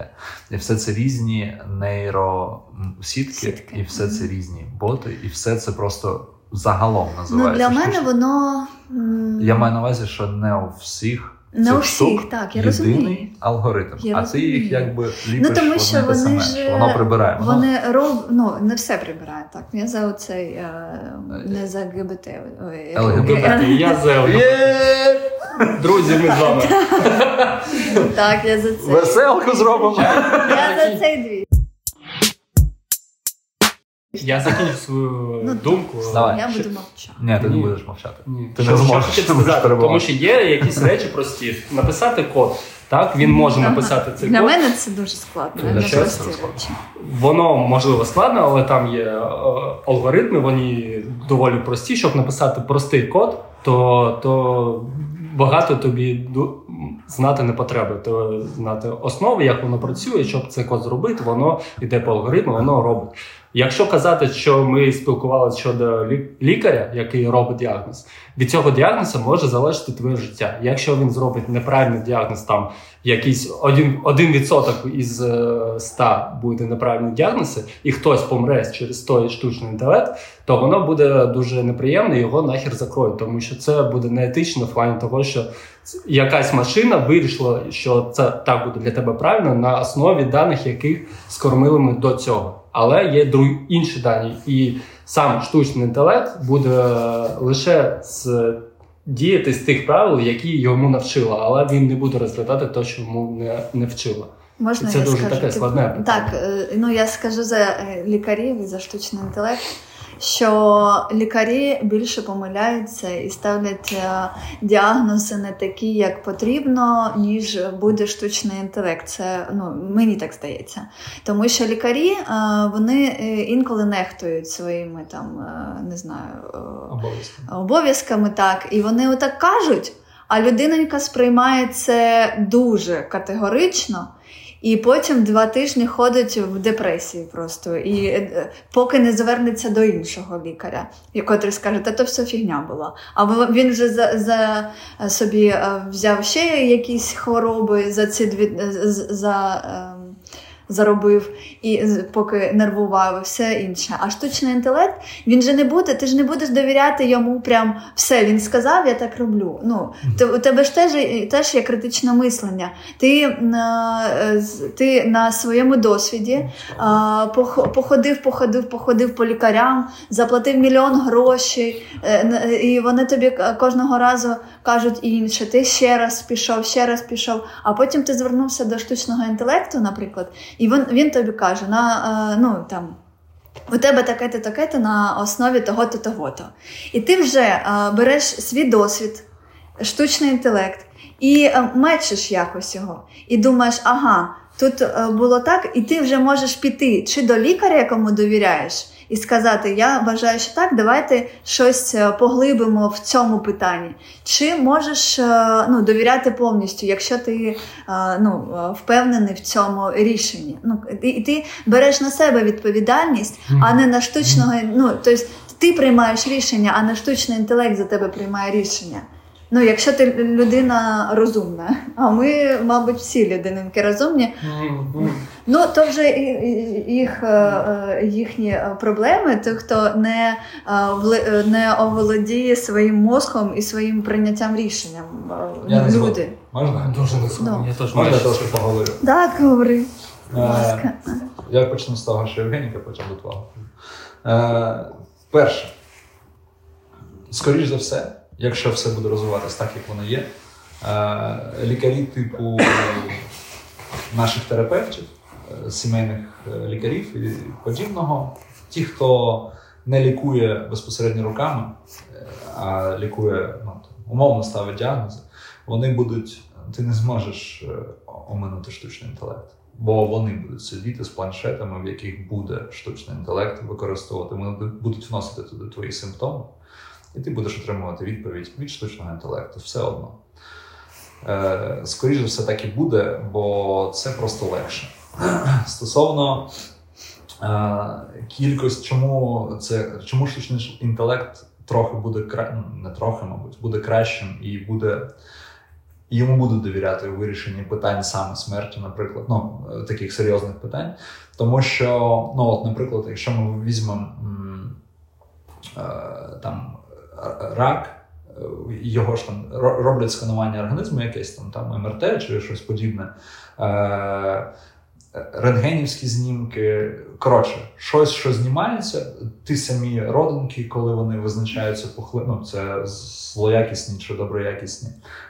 І все це різні нейросітки, Сітки. і все це різні боти, і все це просто загалом Ну, називається. для мене воно. Я маю на увазі, що не у всіх. Не цих у всіх, штук так, я єдиний розумію. алгоритм. Я а ти їх якби ліпиш Ну, тому що одне вони саме. ж Воно прибирає. Воно Вони роб... ну, не все прибирають так. Я за оцей е, не за ГБТ. ЛГБТ. е, Я Зео. Друзі, ми з вами. Так, я за це. Веселку зробимо. Я за цей дві. Я закінчу свою Ну, думку. Давай. Я Що- буду мовчати. Ні, ти не Ні. будеш мовчати. Ні. Ти Що- не зможеш, ти сказати? Тому що є якісь речі прості. Написати код. Так, він може Ага. написати цей Для код. мене це дуже складно. Для це складно? речі. Воно можливо складно, але там є е, алгоритми, вони доволі прості. Щоб написати простий код, то, то багато тобі знати не потреби. То знати основи, як воно працює, щоб цей код зробити, воно йде по алгоритму, воно робить. Якщо казати, що ми спілкувалися щодо лі- лікаря, який робить діагноз, від цього діагнозу може залежати твоє життя. Якщо він зробить неправильний діагноз, там якийсь один, відсоток із е, ста буде неправильний діагноз, і хтось помре через той штучний інтелект, то воно буде дуже неприємно, його нахер закроють, тому що це буде неетично в плані того, що якась машина вирішила, що це так буде для тебе правильно на основі даних, яких скормили ми до цього. Але є друг інші дані, і сам штучний інтелект буде лише з діяти з тих правил, які йому навчила, але він не буде розглядати те, що йому не, не вчила. Можна Це я дуже скажу? таке складне. Так, е, ну я скажу за е, лікарів і за штучний інтелект, що лікарі більше помиляються і ставлять е, діагнози не такі, як потрібно, ніж буде штучний інтелект. Це ну мені так здається. Тому що лікарі е, вони е, інколи нехтують своїми там, не знаю. Обов'язково. обов'язками, так, і вони отак кажуть, а людинонька сприймає це дуже категорично. І потім два тижні ходить в депресії просто, і е, поки не звернеться до іншого лікаря, який скаже, та то все фігня була. А він вже за, за собі е, взяв ще якісь хвороби за ці дві за. Заробив і поки нервував, і все інше. А штучний інтелект він же не буде, ти ж не будеш довіряти йому прям все. Він сказав, я так роблю. Ну ти, у тебе ж теж, теж є критичне мислення. Ти на, е, ти на своєму досвіді а, пох- походив, походив, походив по лікарям, заплатив мільйон грошей, е, і вони тобі кожного разу кажуть інше. Ти ще раз пішов, ще раз пішов. А потім ти звернувся до штучного інтелекту, наприклад, і він, він тобі каже: на е, ну там. У тебе таке-то, таке-то на основі того-то, того-то. І ти вже е, береш свій досвід, штучний інтелект, і е, мечиш якось його. І думаєш, ага, тут е, було так, і ти вже можеш піти чи до лікаря, якому довіряєш, і сказати: Я вважаю, що так, давайте щось е, поглибимо в цьому питанні. Чи можеш е, ну, довіряти повністю, якщо ти е, ну, впевнений в цьому рішенні? Ну, і, ти береш на себе відповідальність, а не на штучного. Ну, тобто ти приймаєш рішення, а не штучний інтелект за тебе приймає рішення. Ну, якщо ти людина розумна, а ми, мабуть, всі людинки розумні, ну то вже їх, е, е, їхні е, проблеми, тих, хто не, не оволодіє своїм мозком і своїм прийняттям рішенням. Я не. Люди. Можна? Дуже не. Ну. Я теж Можна трошки поговорю? Так, говори. Е. Я почну з того, що Євгеніка, потім до твого. Е, перше, скоріш за все, якщо все буде розвиватися так, як воно є, е, лікарі типу наших терапевтів, сімейних е, лікарів і подібного, ті, хто не лікує безпосередньо руками, е, а лікує, ну, умовно ставить діагнози, вони будуть, ти не зможеш е, оминути штучний інтелект. Бо вони будуть сидіти з планшетами, в яких буде штучний інтелект використовувати. Вони будуть вносити туди твої симптоми і ти будеш отримувати відповідь від штучного інтелекту. Все одно. Скоріше все так і буде, бо це просто легше. Стосовно е, кількості, чому це чому штучний інтелект трохи буде не трохи, мабуть, буде кращим і буде. Йому будуть довіряти у вирішенні питань саме смерті, наприклад, ну таких серйозних питань. Тому що, ну от, наприклад, якщо ми візьмемо е, там рак, його ж там роблять сканування організму, якесь там там МРТ чи щось подібне. Е, рентгенівські знімки. Коротше, щось, що знімається, ті самі родинки, коли вони визначаються пухли, ну, це злоякісні чи доброякісні.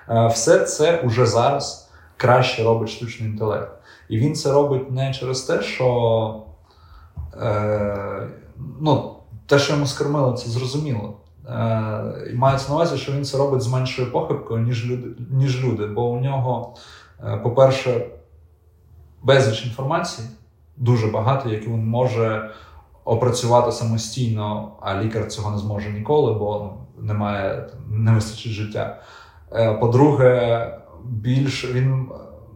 Е, все це уже зараз краще робить штучний інтелект. І він це робить не через те, що е, ну, те, що йому скормили, це зрозуміло. Е, і мається на увазі, що він це робить з меншою похибкою, ніж люди, ніж люди. Бо у нього, е, по-перше, безліч інформації, дуже багато, яку він може опрацювати самостійно, а лікар цього не зможе ніколи, бо ну, немає, не вистачить життя. Е, по-друге, більш він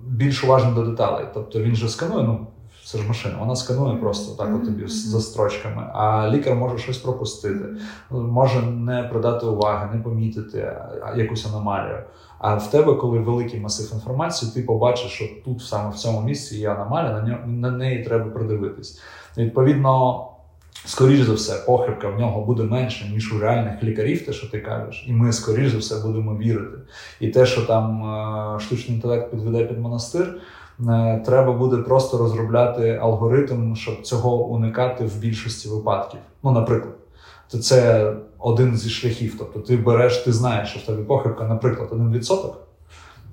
більш уважний до деталей. Тобто він же сканує, ну це ж машина, вона сканує просто так, от тобі за строчками. А лікар може щось пропустити, може не придати уваги, не помітити якусь аномалію. А в тебе, коли великий масив інформації, ти побачиш, що тут саме в цьому місці є аномалія, на нього на неї треба придивитись. Відповідно, скоріш за все, похибка в нього буде менше, ніж у реальних лікарів, те, що ти кажеш, і ми скоріш за все будемо вірити. І те, що там е, штучний інтелект підведе під монастир. Е, треба буде просто розробляти алгоритм, щоб цього уникати в більшості випадків. Ну, наприклад, то це один зі шляхів. Тобто, ти береш, ти знаєш, що в тебе похибка, наприклад, 1%.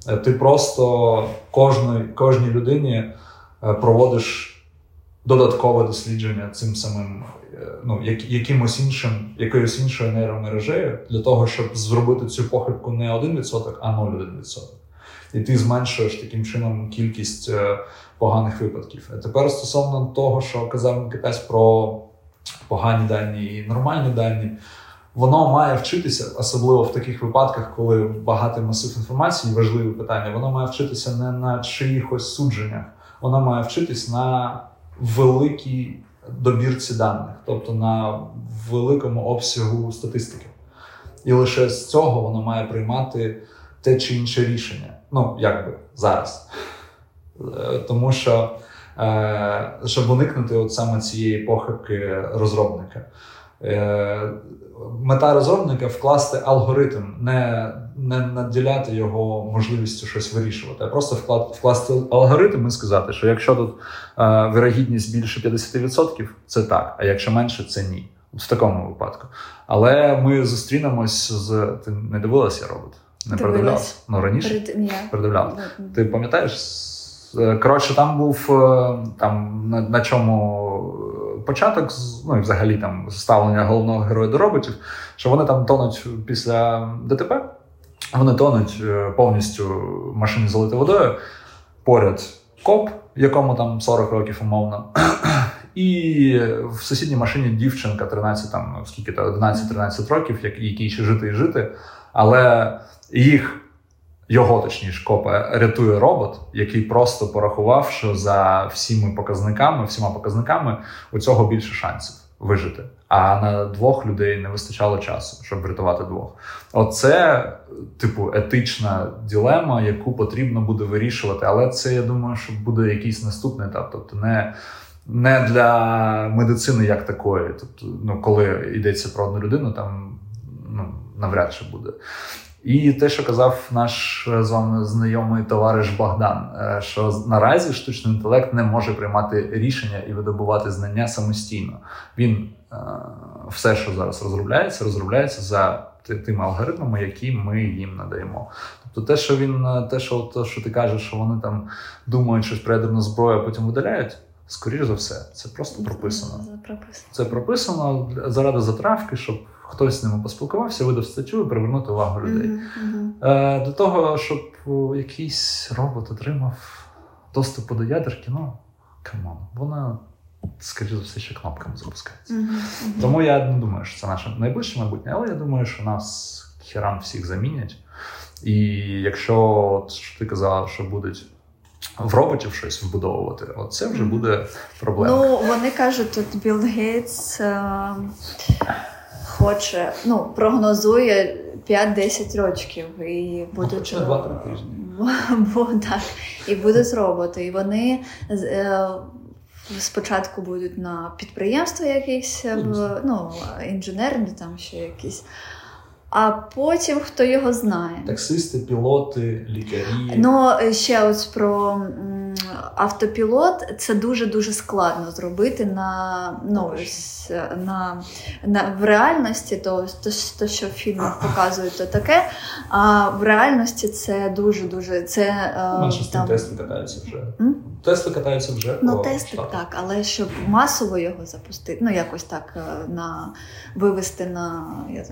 Е, ти просто кожної, кожній людині е, проводиш додаткове дослідження цим самим, ну, якимось іншим, якоюсь іншою нейромережею для того, щоб зробити цю похибку не 1%, а 0,1% і ти зменшуєш таким чином кількість е, поганих випадків. Тепер стосовно того, що казав Микитась про погані дані і нормальні дані. Воно має вчитися, особливо в таких випадках, коли багатий масив інформації, важливі питання, воно має вчитися не на чиїхось судженнях, воно має вчитись на великій добірці даних, тобто на великому обсягу статистики. І лише з цього воно має приймати те чи інше рішення. Ну, як би зараз. Е, тому що, е, щоб уникнути от саме цієї похибки розробника. Е, мета розробника вкласти алгоритм, не не наділяти його можливістю щось вирішувати, а просто вкласти алгоритм і сказати, що якщо тут е, вирогідність більше 50%, це так, а якщо менше, це ні. В такому випадку. Але ми зустрінемось з. Ти не дивилася робот? Не передивлявся. Ну раніше Перед... передивлявся. Ти пам'ятаєш? Е, коротше, там був е, там на, на чому початок, ну і взагалі там ставлення головного героя до роботів, що вони там тонуть після ДТП, вони тонуть е, повністю машині залити водою. Поряд коп, якому там 40 років умовно. І в сусідній машині дівчинка 13, там скільки то 11-13 років, якій ще жити і жити. Але їх, його точніше, копа рятує робот, який просто порахував, що за всіми показниками, всіма показниками у цього більше шансів вижити. А на двох людей не вистачало часу, щоб врятувати двох. Оце, типу, етична ділема, яку потрібно буде вирішувати. Але це я думаю, що буде якийсь наступний етап. Тобто, не не для медицини як такої. Тобто, ну, коли йдеться про одну людину, там ну, навряд чи буде. І те, що казав наш е, з вами знайомий товариш Богдан, е, що наразі штучний інтелект не може приймати рішення і видобувати знання самостійно. Він е, все, що зараз розробляється, розробляється за тими алгоритмами, які ми їм надаємо. Тобто, те, що він, те, що те, що ти кажеш, що вони там думають щось про ядерну зброю, а потім видаляють. Скоріше за все, це просто прописано. Це прописано заради затравки, щоб хтось з ними поспілкувався, видав статтю і привернути увагу людей. Mm-hmm. Е, До того, щоб якийсь робот отримав доступ до ядерки, ну come on, вона скоріше за все, ще кнопками запускається. Мгм. Тому я не думаю, що це наше найближче майбутнє, але я думаю, що нас к херам всіх замінять. І якщо от, що ти казала, що будуть в роботів щось вбудовувати, от це вже буде проблема. Ну, вони кажуть, тут Білл Гейтс е, хоче, ну, прогнозує 5-10 років і будуть. хоча б 2-3 тижні. Бо, так, і будуть роботи. І вони е, спочатку будуть на підприємства якісь, е, ну, інженерні там ще якісь. А потім хто його знає. Таксисти, пілоти, лікарі. Ну, е, ще ось про м, автопілот це дуже дуже складно зробити на ну ось, е, на, на в реальності, то, то, то що в фільмах показують, то таке. А в реальності це дуже дуже це е, Менше там. Тесли катаються вже. М? Тесли катаються вже. Ну, по тести так, але щоб масово його запустити, ну якось так е, на вивести на я,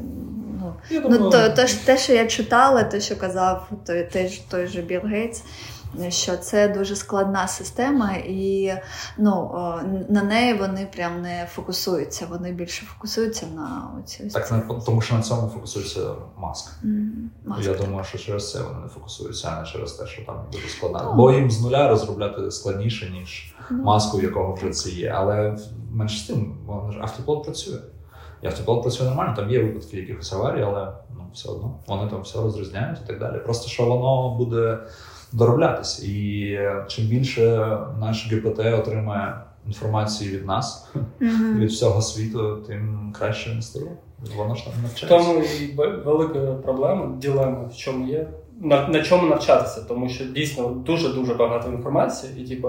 ну, Я думаю, Ну, то, то, те, що я читала, те, що казав той, той, той же Білл Гейтс, що це дуже складна система, і ну, на неї вони прям не фокусуються. Вони більше фокусуються на оці так не- тому що на цьому фокусується маск. Мгм, маски. Я думаю, що через це вони не фокусуються, а не через те, що там дуже складно. Ну. Бо їм з нуля розробляти складніше, ніж Ну, маску, в якого вже це є. Але менше з тим, автопілот працює. І автопілот працює нормально, там є випадки якихось аварій, але ну, все одно вони там все розрізняють і так далі. Просто що воно буде дороблятись. І е, чим більше наш ГПТ отримає інформації від нас, мгм. від всього світу, тим краще не стає. Воно ж там навчається. тому і велика проблема, ділема, в чому є. На, на чому навчатися, тому що дійсно дуже дуже багато інформації, і типу,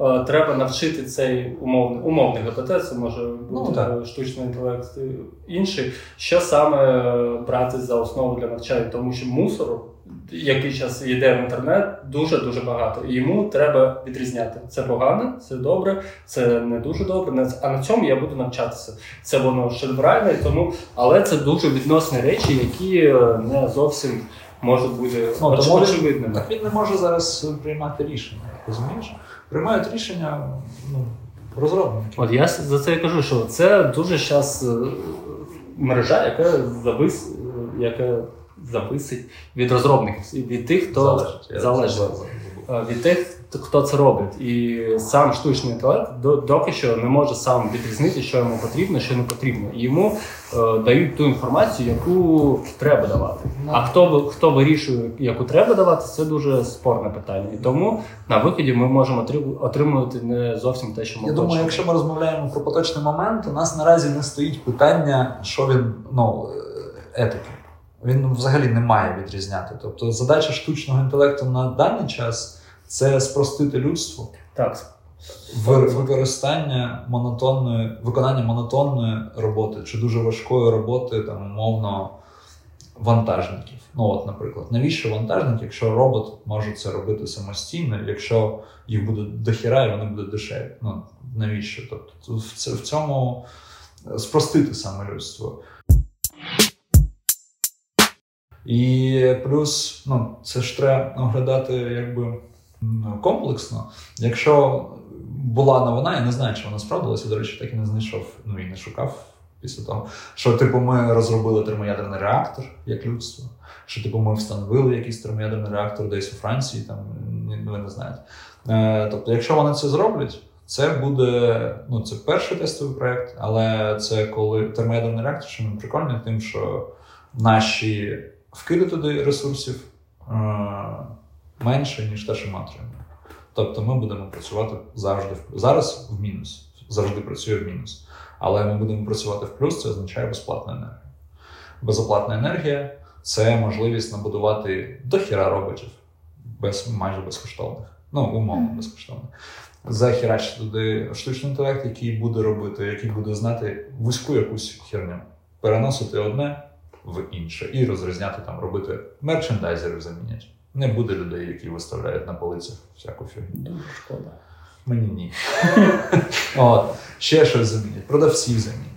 е, треба навчити цей умовний умовний ГПТ, це може бути так. е, штучний інтелект і інший. Що саме е, брати за основу для навчання, тому що мусору, який час йде в інтернет, дуже дуже багато. І йому треба відрізняти. Це погано, це добре, це не дуже добре. А на цьому я буду навчатися. Це воно шедевральне, тому але це дуже відносні речі, які е, не зовсім можуть бути Ну, тому очевидними. Так він не може зараз приймати рішення. Розумієш? Приймають рішення ну, розробники. От я за це і кажу, що це дуже зараз мережа, яка завис, е, яка зависить від розробників, від тих, хто залежить. Залежить. Е, від тих, хто це робить. І сам штучний інтелект до- доки що не може сам відрізнити, що йому потрібно, що не потрібно. І йому е, дають ту інформацію, яку треба давати. А хто ви- хто вирішує, яку треба давати, це дуже спорне питання. І тому на виході ми можемо отрим- отримувати не зовсім те, що ми Я хочемо. думаю, якщо ми розмовляємо про поточний момент, у нас наразі не стоїть питання, що він ну, е, етики. Він взагалі не має відрізняти. Тобто задача штучного інтелекту на даний час це спростити людству Так, ви- використання монотонної, виконання монотонної роботи чи дуже важкої роботи, там, умовно, вантажників. Ну, от, наприклад, навіщо вантажник, якщо робот може це робити самостійно, якщо їх буде дохіра і вони будуть дешеві? Ну, навіщо? Тобто в цьому спростити саме людство. І плюс, ну, це ж треба оглядати якби комплексно. Якщо була новина, я не знаю, чи вона справдилася, до речі, так і не знайшов, ну і не шукав після того, що типу ми розробили термоядерний реактор як людство, що типу ми встановили якийсь термоядерний реактор десь у Франції, там ви не знаєте. Е, тобто, якщо вони це зроблять, це буде ну, це перший тестовий проект, але це коли термоядерний реактор, що він прикольний, тим, що наші вкиди туди ресурсів е, менше, ніж те, що ми отримуємо. Тобто ми будемо працювати завжди в зараз в мінус, завжди працює в мінус. Але ми будемо працювати в плюс, це означає безплатна енергія. Безоплатна енергія це можливість набудувати дохіра роботів без, майже безкоштовних. Ну, умовно безкоштовних. Захерачити туди штучний інтелект, який буде робити, який буде знати вузьку якусь херню, переносити одне в інше і розрізняти там, робити мерчендайзерів замінять. Не буде людей, які виставляють на полицях всяку фігню. дуже шкода. Мені ні. От, ще щось замінять, продавців замінять.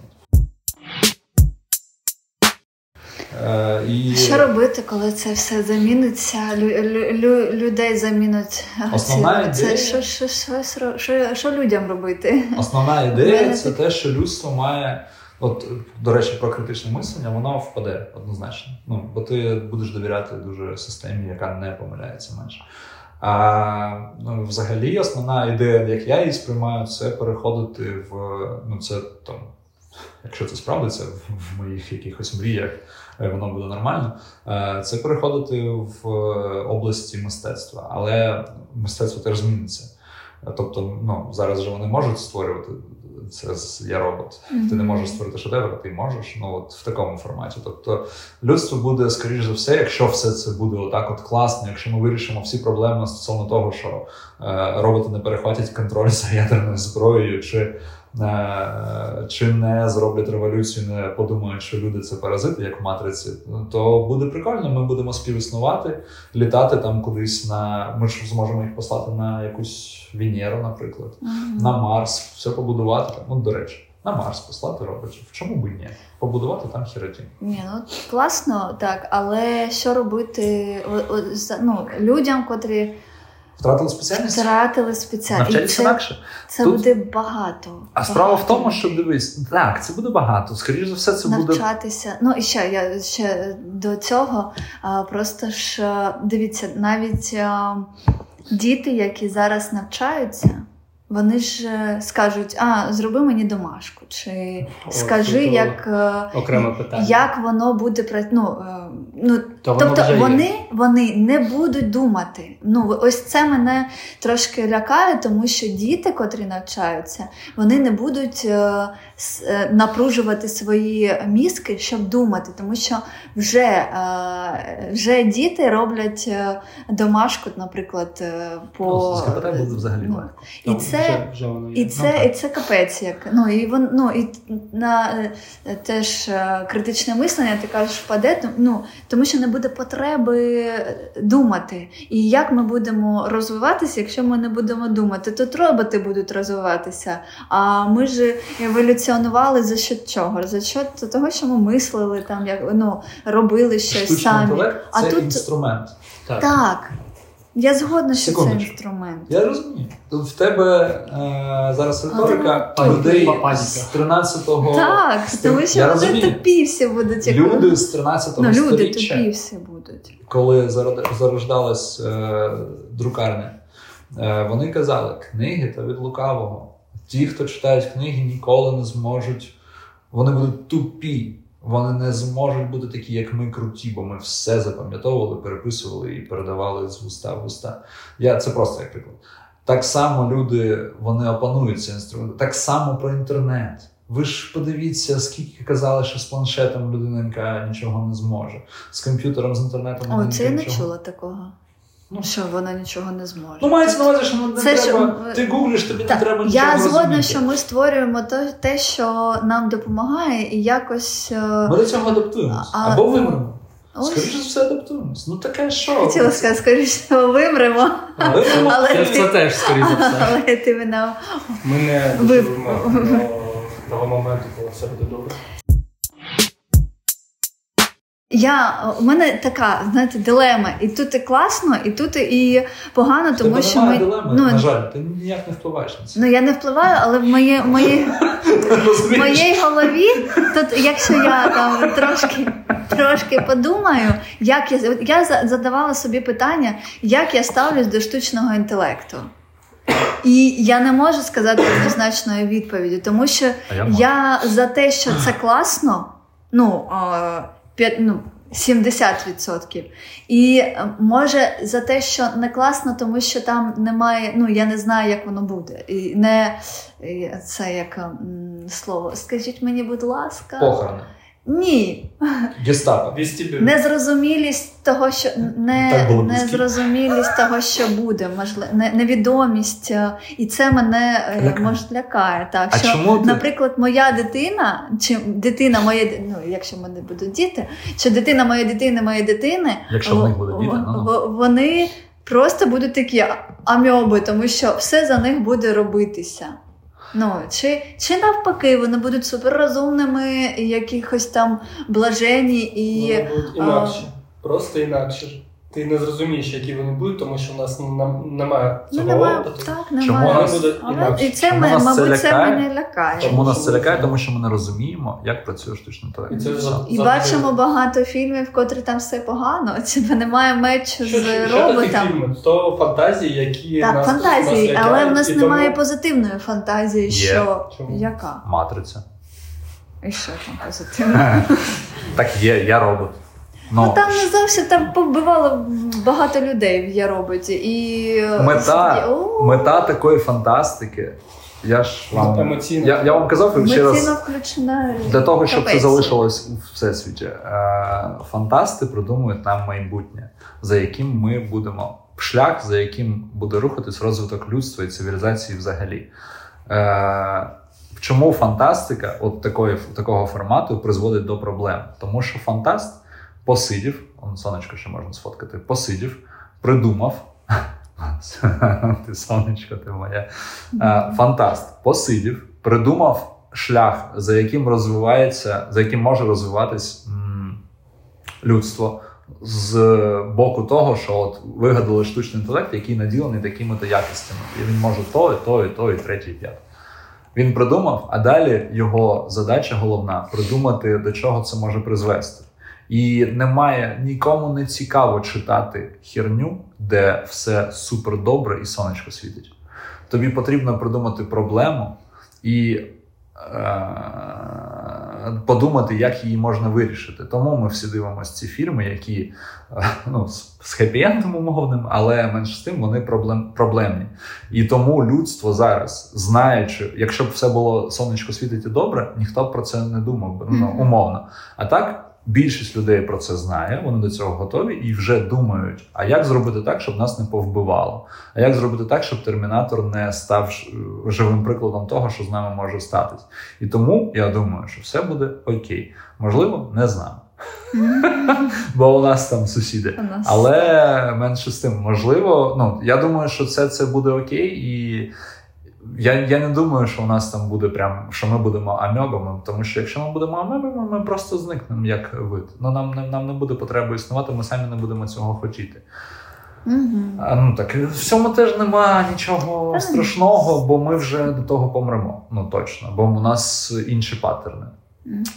Е, і... Що робити, коли це все заміниться? Лю- лю- лю- людей замінуть. Основна це ідея- що, що, що, що, що, що людям робити? Основна ідея це те, що людство має. От, до речі, про критичне мислення, воно впаде однозначно. Ну, бо ти будеш довіряти дуже системі, яка не помиляється менше. А ну, взагалі, основна ідея, як я її сприймаю, це переходити в ну, це там, якщо це справдиться в, моїх якихось мріях, е, воно буде нормально. е, Це переходити в області мистецтва, але мистецтво теж зміниться. Тобто, ну зараз же вони можуть створювати це я робот. Ти не можеш створити шедевр, ти можеш. Ну от в такому форматі. Тобто, людство буде, скоріш за все, якщо все це буде отак, от класно, якщо ми вирішимо всі проблеми стосовно того, що е, роботи не перехватять контроль за ядерною зброєю, чи чи не зроблять революцію, не подумають, що люди це паразити, як в матриці, то буде прикольно. Ми будемо співіснувати, літати там кудись на. Ми ж зможемо їх послати на якусь Венеру, наприклад, Мгм. на Марс, все побудувати. Ну, до речі, на Марс послати роботів. Чому б і ні? Побудувати там херетін. Ні, ну класно, так, але що робити ну, людям, котрі Втратили спеціальність? втратили спеціальність? Навчатися це, інакше. це Тут- буде багато. А справа в тому, що дивись, так, це буде багато. Скоріше за все, це буде навчатися. Ну і ще я ще до цього. Просто ж дивіться, навіть діти, які зараз навчаються, вони ж е, скажуть: а зроби мені домашку, чи О, скажи, як, е, питання. як воно буде ну, е, ну, То воно Тобто вже є. вони, вони не будуть думати. Ну ось це мене трошки лякає, тому що діти, котрі навчаються, вони не будуть е, е, напружувати свої мізки, щоб думати, тому що вже, е, вже діти роблять е, домашку, по е, по Ну, буде взагалі ну, і це вже, вже воно є. і це, так. і це капець як. Ну і вон, ну і на е, теж е, критичне мислення, ти кажеш, впаде, ну тому що не буде потреби думати. І як ми будемо розвиватися, якщо ми не будемо думати? то роботи будуть розвиватися. А ми ж еволюціонували за що чого? За що того, що ми мислили там, як ну робили щось Штучний самі. інтелект А це тут- інструмент. Так. Так. Я згодна, що це інструмент. Я розумію. Тут в тебе е, зараз риторика Але- людей з 13-го Так, тому що Я вони розумію. тупі всі будуть. як- люди з 13-го Ну, люди сторіччя, тупі всі будуть. коли зарождалась е, друкарня, е, вони казали, книги та від лукавого. Ті, хто читають книги, ніколи не зможуть. Вони будуть тупі. Вони не зможуть бути такі, як ми, круті, бо ми все запам'ятовували, переписували і передавали з вуста в уста. Я це просто як приклад. Так само люди вони опанують ці інструменти. Так само про інтернет. Ви ж подивіться, скільки казали, що з планшетом людинка нічого не зможе. З комп'ютером, з інтернетом О, це я не чула такого. Ну. що вона нічого не зможе. Ну, мається на увазі, що не Це треба. м, Ти гуглиш, тобі Та, не треба нічого я згодна, розуміти. що ми створюємо те, те, що нам допомагає, і якось. е, Ми до цього адаптуємось. А, Або ну, вимремо. Скоріше за все адаптуємось. Ну таке що? Хотіла сказати, скоріше вимремо, Вимремо. Але Це, ти- це теж скоріше все. але ти мене. Ми не Ви- доживемо до того моменту, коли все буде добре. Я у мене така, знаєте, дилема. І тут і класно, і тут і погано, тому тебе що ми. дилеми, ну, на жаль, ти ніяк не впливаєш на це. ну я не впливаю, але в моє, моє, в моїй голові, тут, якщо я там трошки, трошки подумаю, як я я задавала собі питання, як я ставлюсь до штучного інтелекту. І я не можу сказати однозначної відповіді, тому що А я я за те, що це класно, ну, п'ят- ну 70%. І е, може за те, що не класно, тому що там немає, ну я не знаю, як воно буде. І не це як м, слово. Скажіть мені, будь ласка, Похорони. Ні, Гестапо. Незрозумілість того, що не, незрозумілість того, що буде, можливо, не, невідомість, е, і це мене е, Лякає. може лякає. Так А що, чому ти- наприклад, моя дитина, чи дитина моєї, ну якщо в мене будуть діти, чи дитина моєї дитини, моєї дитини, Якщо в них будуть в- діти, ну, ну. в- вони просто будуть такі амьоби, тому що все за них буде робитися. Ну, чи, чи навпаки, вони будуть суперрозумними, якихось там блажені і. Вони будуть А... Просто інакші. Ти не зрозумієш, які вони будуть, тому що в нас ну, немає Ну, цього немає, опиту. так, Чому немає. нас- Вони будуть і це, Чому ми, нас мабуть, це лякає? мене лякає. Чому нас це лякає? Тому що ми не розуміємо, як працює штучний інтелект. І це за- І бачимо багато фільмів, в котрі там все погано. Типу немає мечу Що, з що, що такі роботом. фільми? То фантазії, які Так, нас, фантазії, нас але в нас немає тому- позитивної фантазії, Є. що Чому? яка? Матриця. І що там позитивне? Так є, я робот. Ну там не зовсім там побивало багато людей в я роботі. І е, Мета, О, мета такої фантастики. Я ж вам Емоційно. я, я вам казав і ще раз включена. для того, щоб це залишилось у всесвіті. Е, фантасти придумують нам майбутнє, за яким ми будемо шлях, за яким буде рухатись розвиток людства і цивілізації взагалі. Е, Чому фантастика от такої, такого формату призводить до проблем? Тому що фантаст посидів, он сонечко ще можна сфоткати, посидів, придумав. Ти сонечко, ти моя. Е, Фантаст посидів, придумав шлях, за яким розвивається, за яким може розвиватись людство. З боку того, що от вигадали штучний інтелект, який наділений такими-то якостями. І він може то, і то, і то, і третє, і п'яте. Він придумав, а далі його задача головна придумати, до чого це може призвести. І немає нікому не цікаво читати херню, де все супер добре і сонечко світить. Тобі потрібно придумати проблему і е- подумати, як її можна вирішити. Тому ми всі дивимося ці фільми, які е, ну, з з хеппі-ендом умовним, але менш з тим вони проблем, проблемні. І тому людство зараз, знаючи, якщо б все було сонечко світить і добре, ніхто б про це не думав ну, умовно. А так. Більшість людей про це знає, вони до цього готові і вже думають: а як зробити так, щоб нас не повбивало? А як зробити так, щоб термінатор не став живим прикладом того, що з нами може статись? І тому я думаю, що все буде окей. Можливо, не з нами, бо у нас там сусіди. нас- Але менше з тим, можливо, ну я думаю, що це, це буде окей, і я, я не думаю, що у нас там буде прям, що ми будемо амебами, тому що якщо ми будемо амебами, ми просто зникнемо як вид. Ну нам, не- нам не буде потреби існувати, ми самі не будемо цього хотіти. Мгм. А, ну так в цьому теж нема нічого Та, страшного, бо ми вже до того помремо. Ну точно, бо у нас інші паттерни.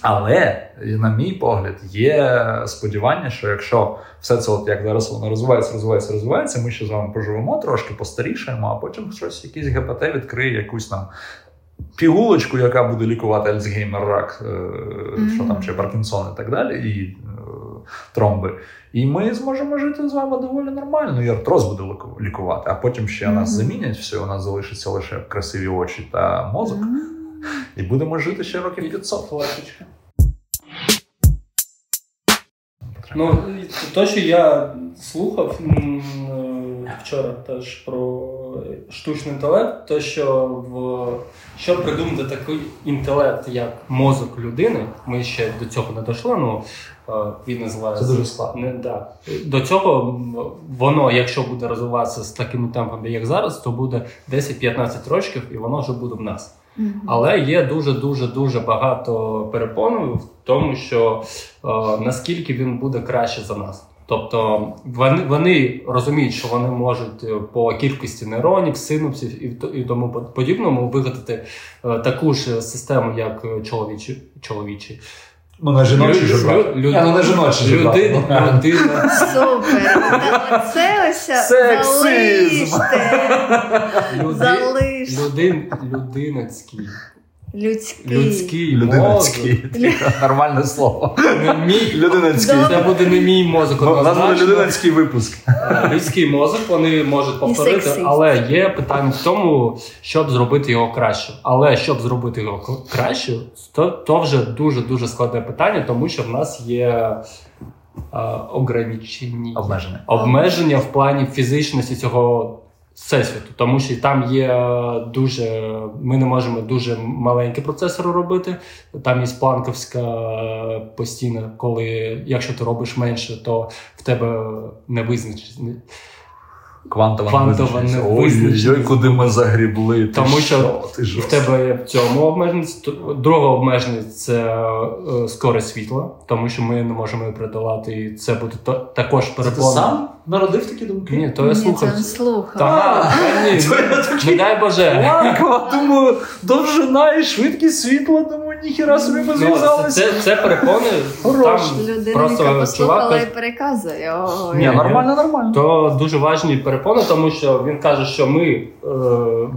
Але, на мій погляд, є сподівання, що якщо все це, от як зараз воно розвивається, розвивається, розвивається, ми ще з вами поживемо трошки, постарішаємо, а потім щось, якийсь ГПТ відкриє якусь там пігулочку, яка буде лікувати Альцгеймер, рак, е, що там чи Паркінсон і так далі, і е, тромби. І ми зможемо жити з вами доволі нормально. І артроз буде лікувати, а потім ще нас замінять все, у нас залишиться лише красиві очі та мозок, М. і будемо жити ще років 500. Флешечка. Ну, то, що я слухав е, вчора теж про штучний інтелект, то що в щоб придумати такий інтелект, як мозок людини, ми ще до цього не дійшли, ну е, він називається. Це дуже складно. Не, да. До цього воно, якщо буде розвиватися з такими темпами, як зараз, то буде 10-15 років, і воно вже буде в нас. Але є дуже дуже дуже багато перепон в тому, що е, наскільки він буде краще за нас. Тобто вони, вони розуміють, що вони можуть е, по кількості нейронів, синапсів і, і тому под- подібному вигадати е, таку ж систему, як е, чоловічі, чоловічі. Ну, на жіночі Лю- ж лю- ну на жіночі ж людина, Ну, людина, Супер. Це ось Сексизм. залиште. люди, Залиште. людин, людинецький, Людський. людський Людинецький. мозок. Нормальне слово. Не мій, Людинецький. Це буде не мій мозок. Ну, У нас буде людинецький випуск. Людський мозок вони можуть повторити, але є питання в тому, щоб зробити його краще. Але щоб зробити його краще, то, то вже дуже дуже складне питання, тому що в нас є е, ограничені Обмеження. обмеження в плані фізичності цього всесвіту, тому що там є дуже. Ми не можемо дуже маленькі процесори робити. Там є планковська е, постійна, коли якщо ти робиш менше, то в тебе не визначений. Квантова, Квантова невизначеність. Ой-ой, куди ми загрібли. Ти Тому що ти В тебе є в цьому обмеженість. Друга обмеженість це е, скорість світла, тому що ми не можемо її придавати, і це буде то- також Це ти сам народив такі думки? Ні, то я Ні, слухав. це він слухав. Та, ні, То я такий, не дай Боже. Думаю, довжина і швидкість світла, думаю, ніхіра собі ми Ну, це, це перепони. Хорош. Там Людина, просто яка послухала чувак і переказує. Ой. Ні, нормально, нормально. То дуже важні перепони, тому що він каже, що ми е,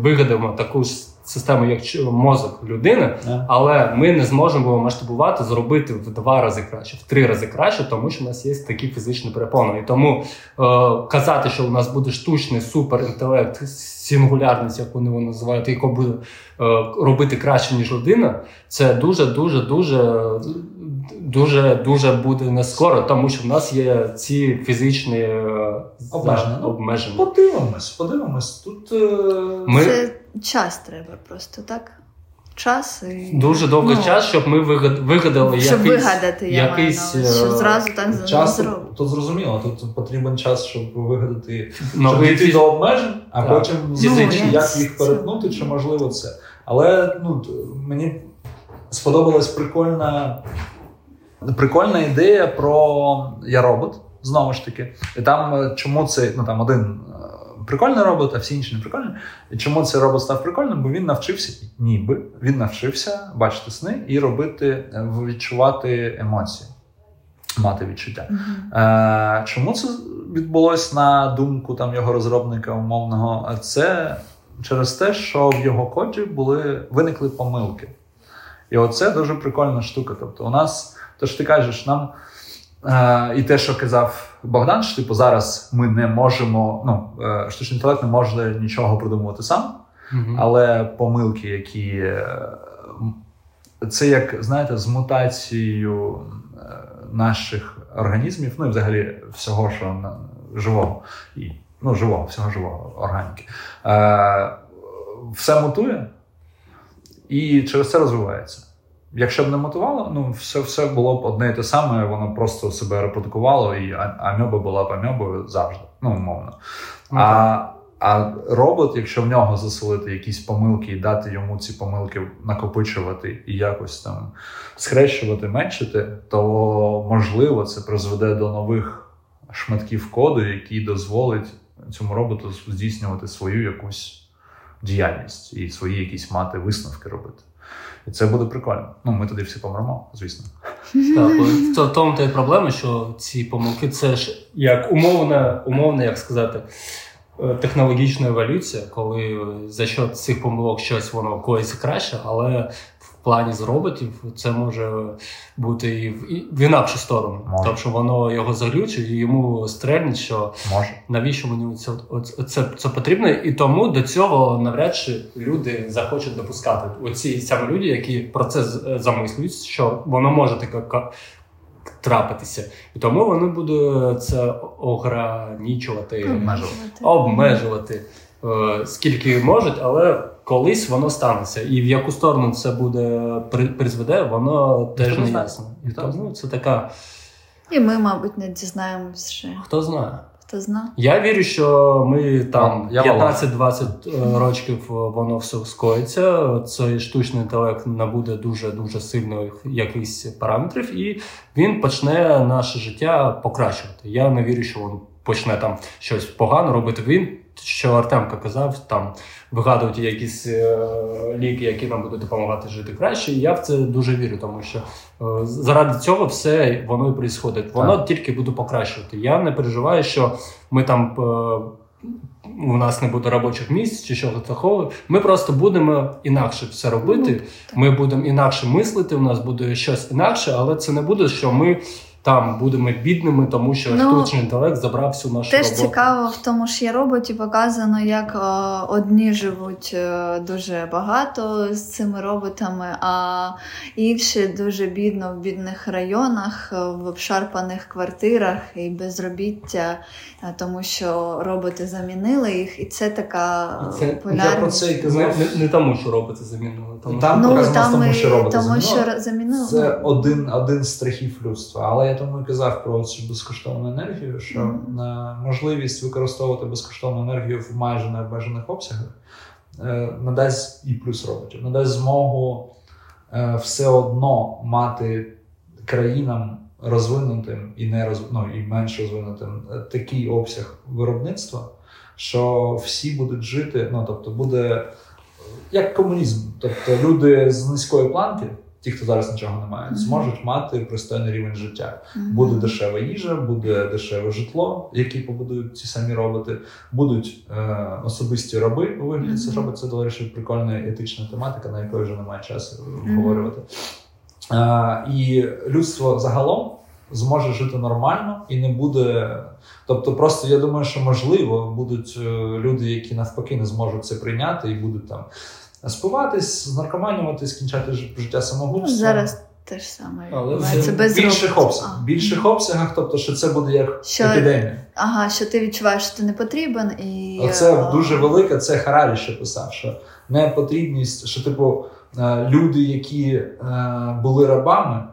вигадаємо таку ж систему, як ч- мозок людини, але ми не зможемо його масштабувати, зробити в два рази краще, в три рази краще, тому що у нас є такі фізичні перепони. І тому е, казати, що у нас буде штучний суперінтелект, сингулярність, як вони його називають, який буде е, робити краще ніж людина, це дуже, дуже, дуже, дуже, дуже буде не скоро, тому що в нас є ці фізичні е, Обмеження. Ну, обмеження. Подивимось, подивимось. Тут е, Ми- Це час треба просто, так? Час і. Дуже довгий Ну, час, щоб ми вигад- вигадали Щоб якийсь, вигадати, я якийсь маю що е, зразу так не час зробити. тут зрозуміло. Тут потрібен час, щоб вигадати, щоб новий дійти до обмежень, а Так. потім Ну, як це- їх перетнути, чи можливо це. Але ну мені сподобалась прикольна, прикольна ідея про я робот. Знову ж таки, і там е, чому це ну там один прикольний робот, а всі інші не прикольні. Чому цей робот став прикольним? Бо він навчився, ніби він навчився бачити сни і робити, е, відчувати емоції, мати відчуття. Е, чому це відбулось на думку там його розробника умовного? Це через те, що в його коді були виникли помилки. І оце дуже прикольна штука. Тобто, у нас, то ж ти кажеш, нам е, і те, що казав Богдан, що типу зараз ми не можемо, ну, е, штучний інтелект не може нічого придумувати сам. Але помилки, які е, це як знаєте, з мутацією наших організмів, ну і взагалі всього, що на- живого, і ну живого, всього живого органіки, е, все мутує і через це розвивається. Якщо б не мутувало, ну все, все було б одне і те саме, воно просто себе репродукувало, і амьоба була б амьобою завжди, ну умовно. Ну, А, а робот, якщо в нього заселити якісь помилки і дати йому ці помилки накопичувати і якось там схрещувати, меншити, то можливо це призведе до нових шматків коду, які дозволять цьому роботу здійснювати свою якусь діяльність і свої якісь мати висновки робити. І це буде прикольно. Ну, ми туди всі помремо, звісно. Так, в тому та й проблема, що ці помилки це ж як умовна, умовна, як сказати, е, технологічна еволюція, коли за що цих помилок щось воно когось краще, але плані з роботів це може бути і в, і в інакшу сторону. Може. Тобто воно його заглючить і йому стрельнить, що Може. навіщо мені це, це, це потрібно, і тому до цього навряд чи люди захочуть допускати. Оці саме люди, які про це з- замислюють, що воно може таке трапитися. І тому вони будуть це ограничувати, Обмежувати. обмежувати е, скільки можуть, але колись воно станеться. І в яку сторону це буде призведе, воно теж не ясно. І тому це така, І ми, мабуть, не дізнаємось ще. хто знає. Хто зна? Я вірю, що ми там 15-20 е, років е, воно все скоїться. Цей штучний інтелект набуде дуже дуже сильно якихось параметрів, і він почне наше життя покращувати. Я не вірю, що він почне там щось погано робити. Він що Артемка казав, там вигадувати якісь е, ліки, які нам будуть допомагати жити краще. І я в це дуже вірю, тому що е, заради цього все воно і відбувається. Воно тільки буде покращувати. Я не переживаю, що ми там. е, У нас не буде робочих місць чи чого такого. Ми просто будемо інакше все робити. Ми будемо інакше мислити. У нас буде щось інакше, але це не буде, що ми там будемо бідними, тому що Ну, штучний інтелект забрав всю нашу Теж роботу. цікаво в тому ж є роботі показано, як е, одні живуть е, дуже багато з цими роботами, а інші дуже бідно в бідних районах, е, в обшарпаних квартирах і безробіття, е, тому що роботи замінили їх, і це така це- я. Я про це і Не, не, не тому, що роботи замінили. Тому Там Ну там тому, і що роботи тому, замінили. ро- замінили. Це один, один з страхів людства. Але я тому і казав про цю безкоштовну енергію, що на можливість використовувати безкоштовну енергію в майже необмежених обсягах е, надасть і плюс роботів, надасть змогу е, все одно мати країнам розвинутим і не роз... ну, і менш розвинутим е, такий обсяг виробництва, що всі будуть жити, ну тобто буде як комунізм. Тобто люди з низької планки, ті, хто зараз нічого не мають, зможуть мати пристойний рівень життя. Буде дешева їжа, буде дешеве житло, які побудують ці самі роботи, будуть е, особисті раби у вигляді цих Мгм. роботів. Це до речі, прикольна етична тематика, на якої вже немає часу обговорювати. Е, і людство загалом зможе жити нормально і не буде. Тобто, просто я думаю, що можливо будуть е, люди, які навпаки не зможуть це прийняти і будуть там спиватись, наркоманюватись, скінчати ж- життя Ну, самогубством. зараз те ж саме Але в без більших обсягах. А. Більших обсягах, тобто, що це буде як Що- епідемія. Ага, що ти відчуваєш, що ти не потрібен, і Оце е, дуже велике, це Харарі ще писав, що непотрібність, що, типу, е, люди, які е, були рабами,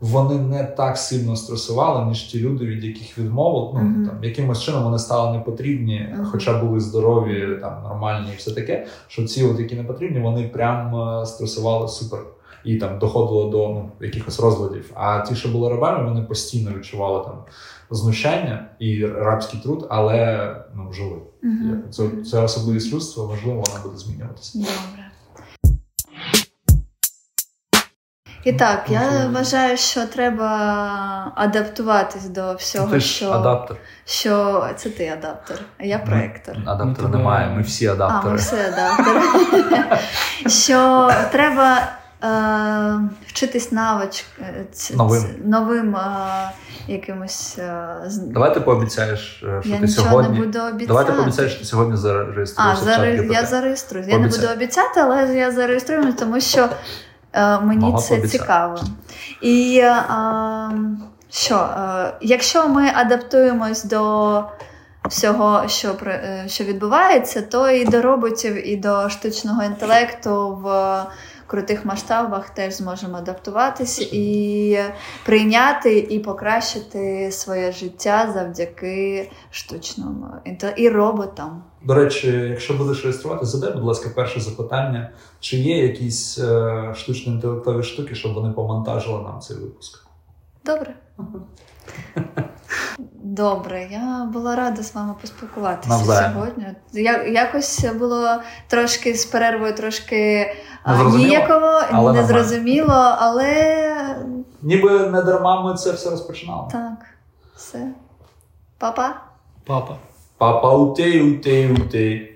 вони не так сильно стресували, ніж ті люди, від яких відмовили. Ну, Мгм. там, якимось чином вони стали непотрібні, Мгм. хоча були здорові, там, нормальні і все таке. Що ці, от, які не потрібні, вони прям е, стресували супер. І там доходило до ну, якихось розладів. А ті, що були рабами, вони постійно відчували там знущання і рабський труд, але ну, жили. Мгм. Це, це особливість людства, можливо, вона буде змінюватися. Добре. І так, я вважаю, що треба адаптуватись до всього, Ти ж що, адаптер. що це ти адаптер, а я проектор. Адаптера Ну, немає, ми всі А, ми адаптери. все адаптери. Що треба е, вчитись навич е, Новим. новим е, якимось. е, з- Давай ти пообіцяєш, е, що Я ти сьогодні. не буду обіцяти. Давай ти пообіцяєш, що ти сьогодні А, зареєструєшся в чат. GPT. я зареєструюсь. Я не Пообіцяй. буду обіцяти, але я зареєструю, тому що мені Могла це пообіцяти. цікаво. І е, що, е, якщо ми адаптуємось до всього, що, е, що відбувається, то і до роботів, і до штучного інтелекту в крутих масштабах теж зможемо адаптуватись і прийняти і покращити своє життя завдяки штучному інтелекту і роботам. До речі, якщо будеш реєструвати, задай, будь ласка, перше запитання: чи є якісь е, штучно-інтелектові штуки, щоб вони помонтажили нам цей випуск? Добре. Добре, я була рада з вами поспілкуватися Навзаєм. сьогодні. Я, якось було трошки з перервою, трошки ніяково, але нормально. але Ніби не дарма ми це все розпочинали. так, все. Па-па. Папа. Papa UT, UT, UT.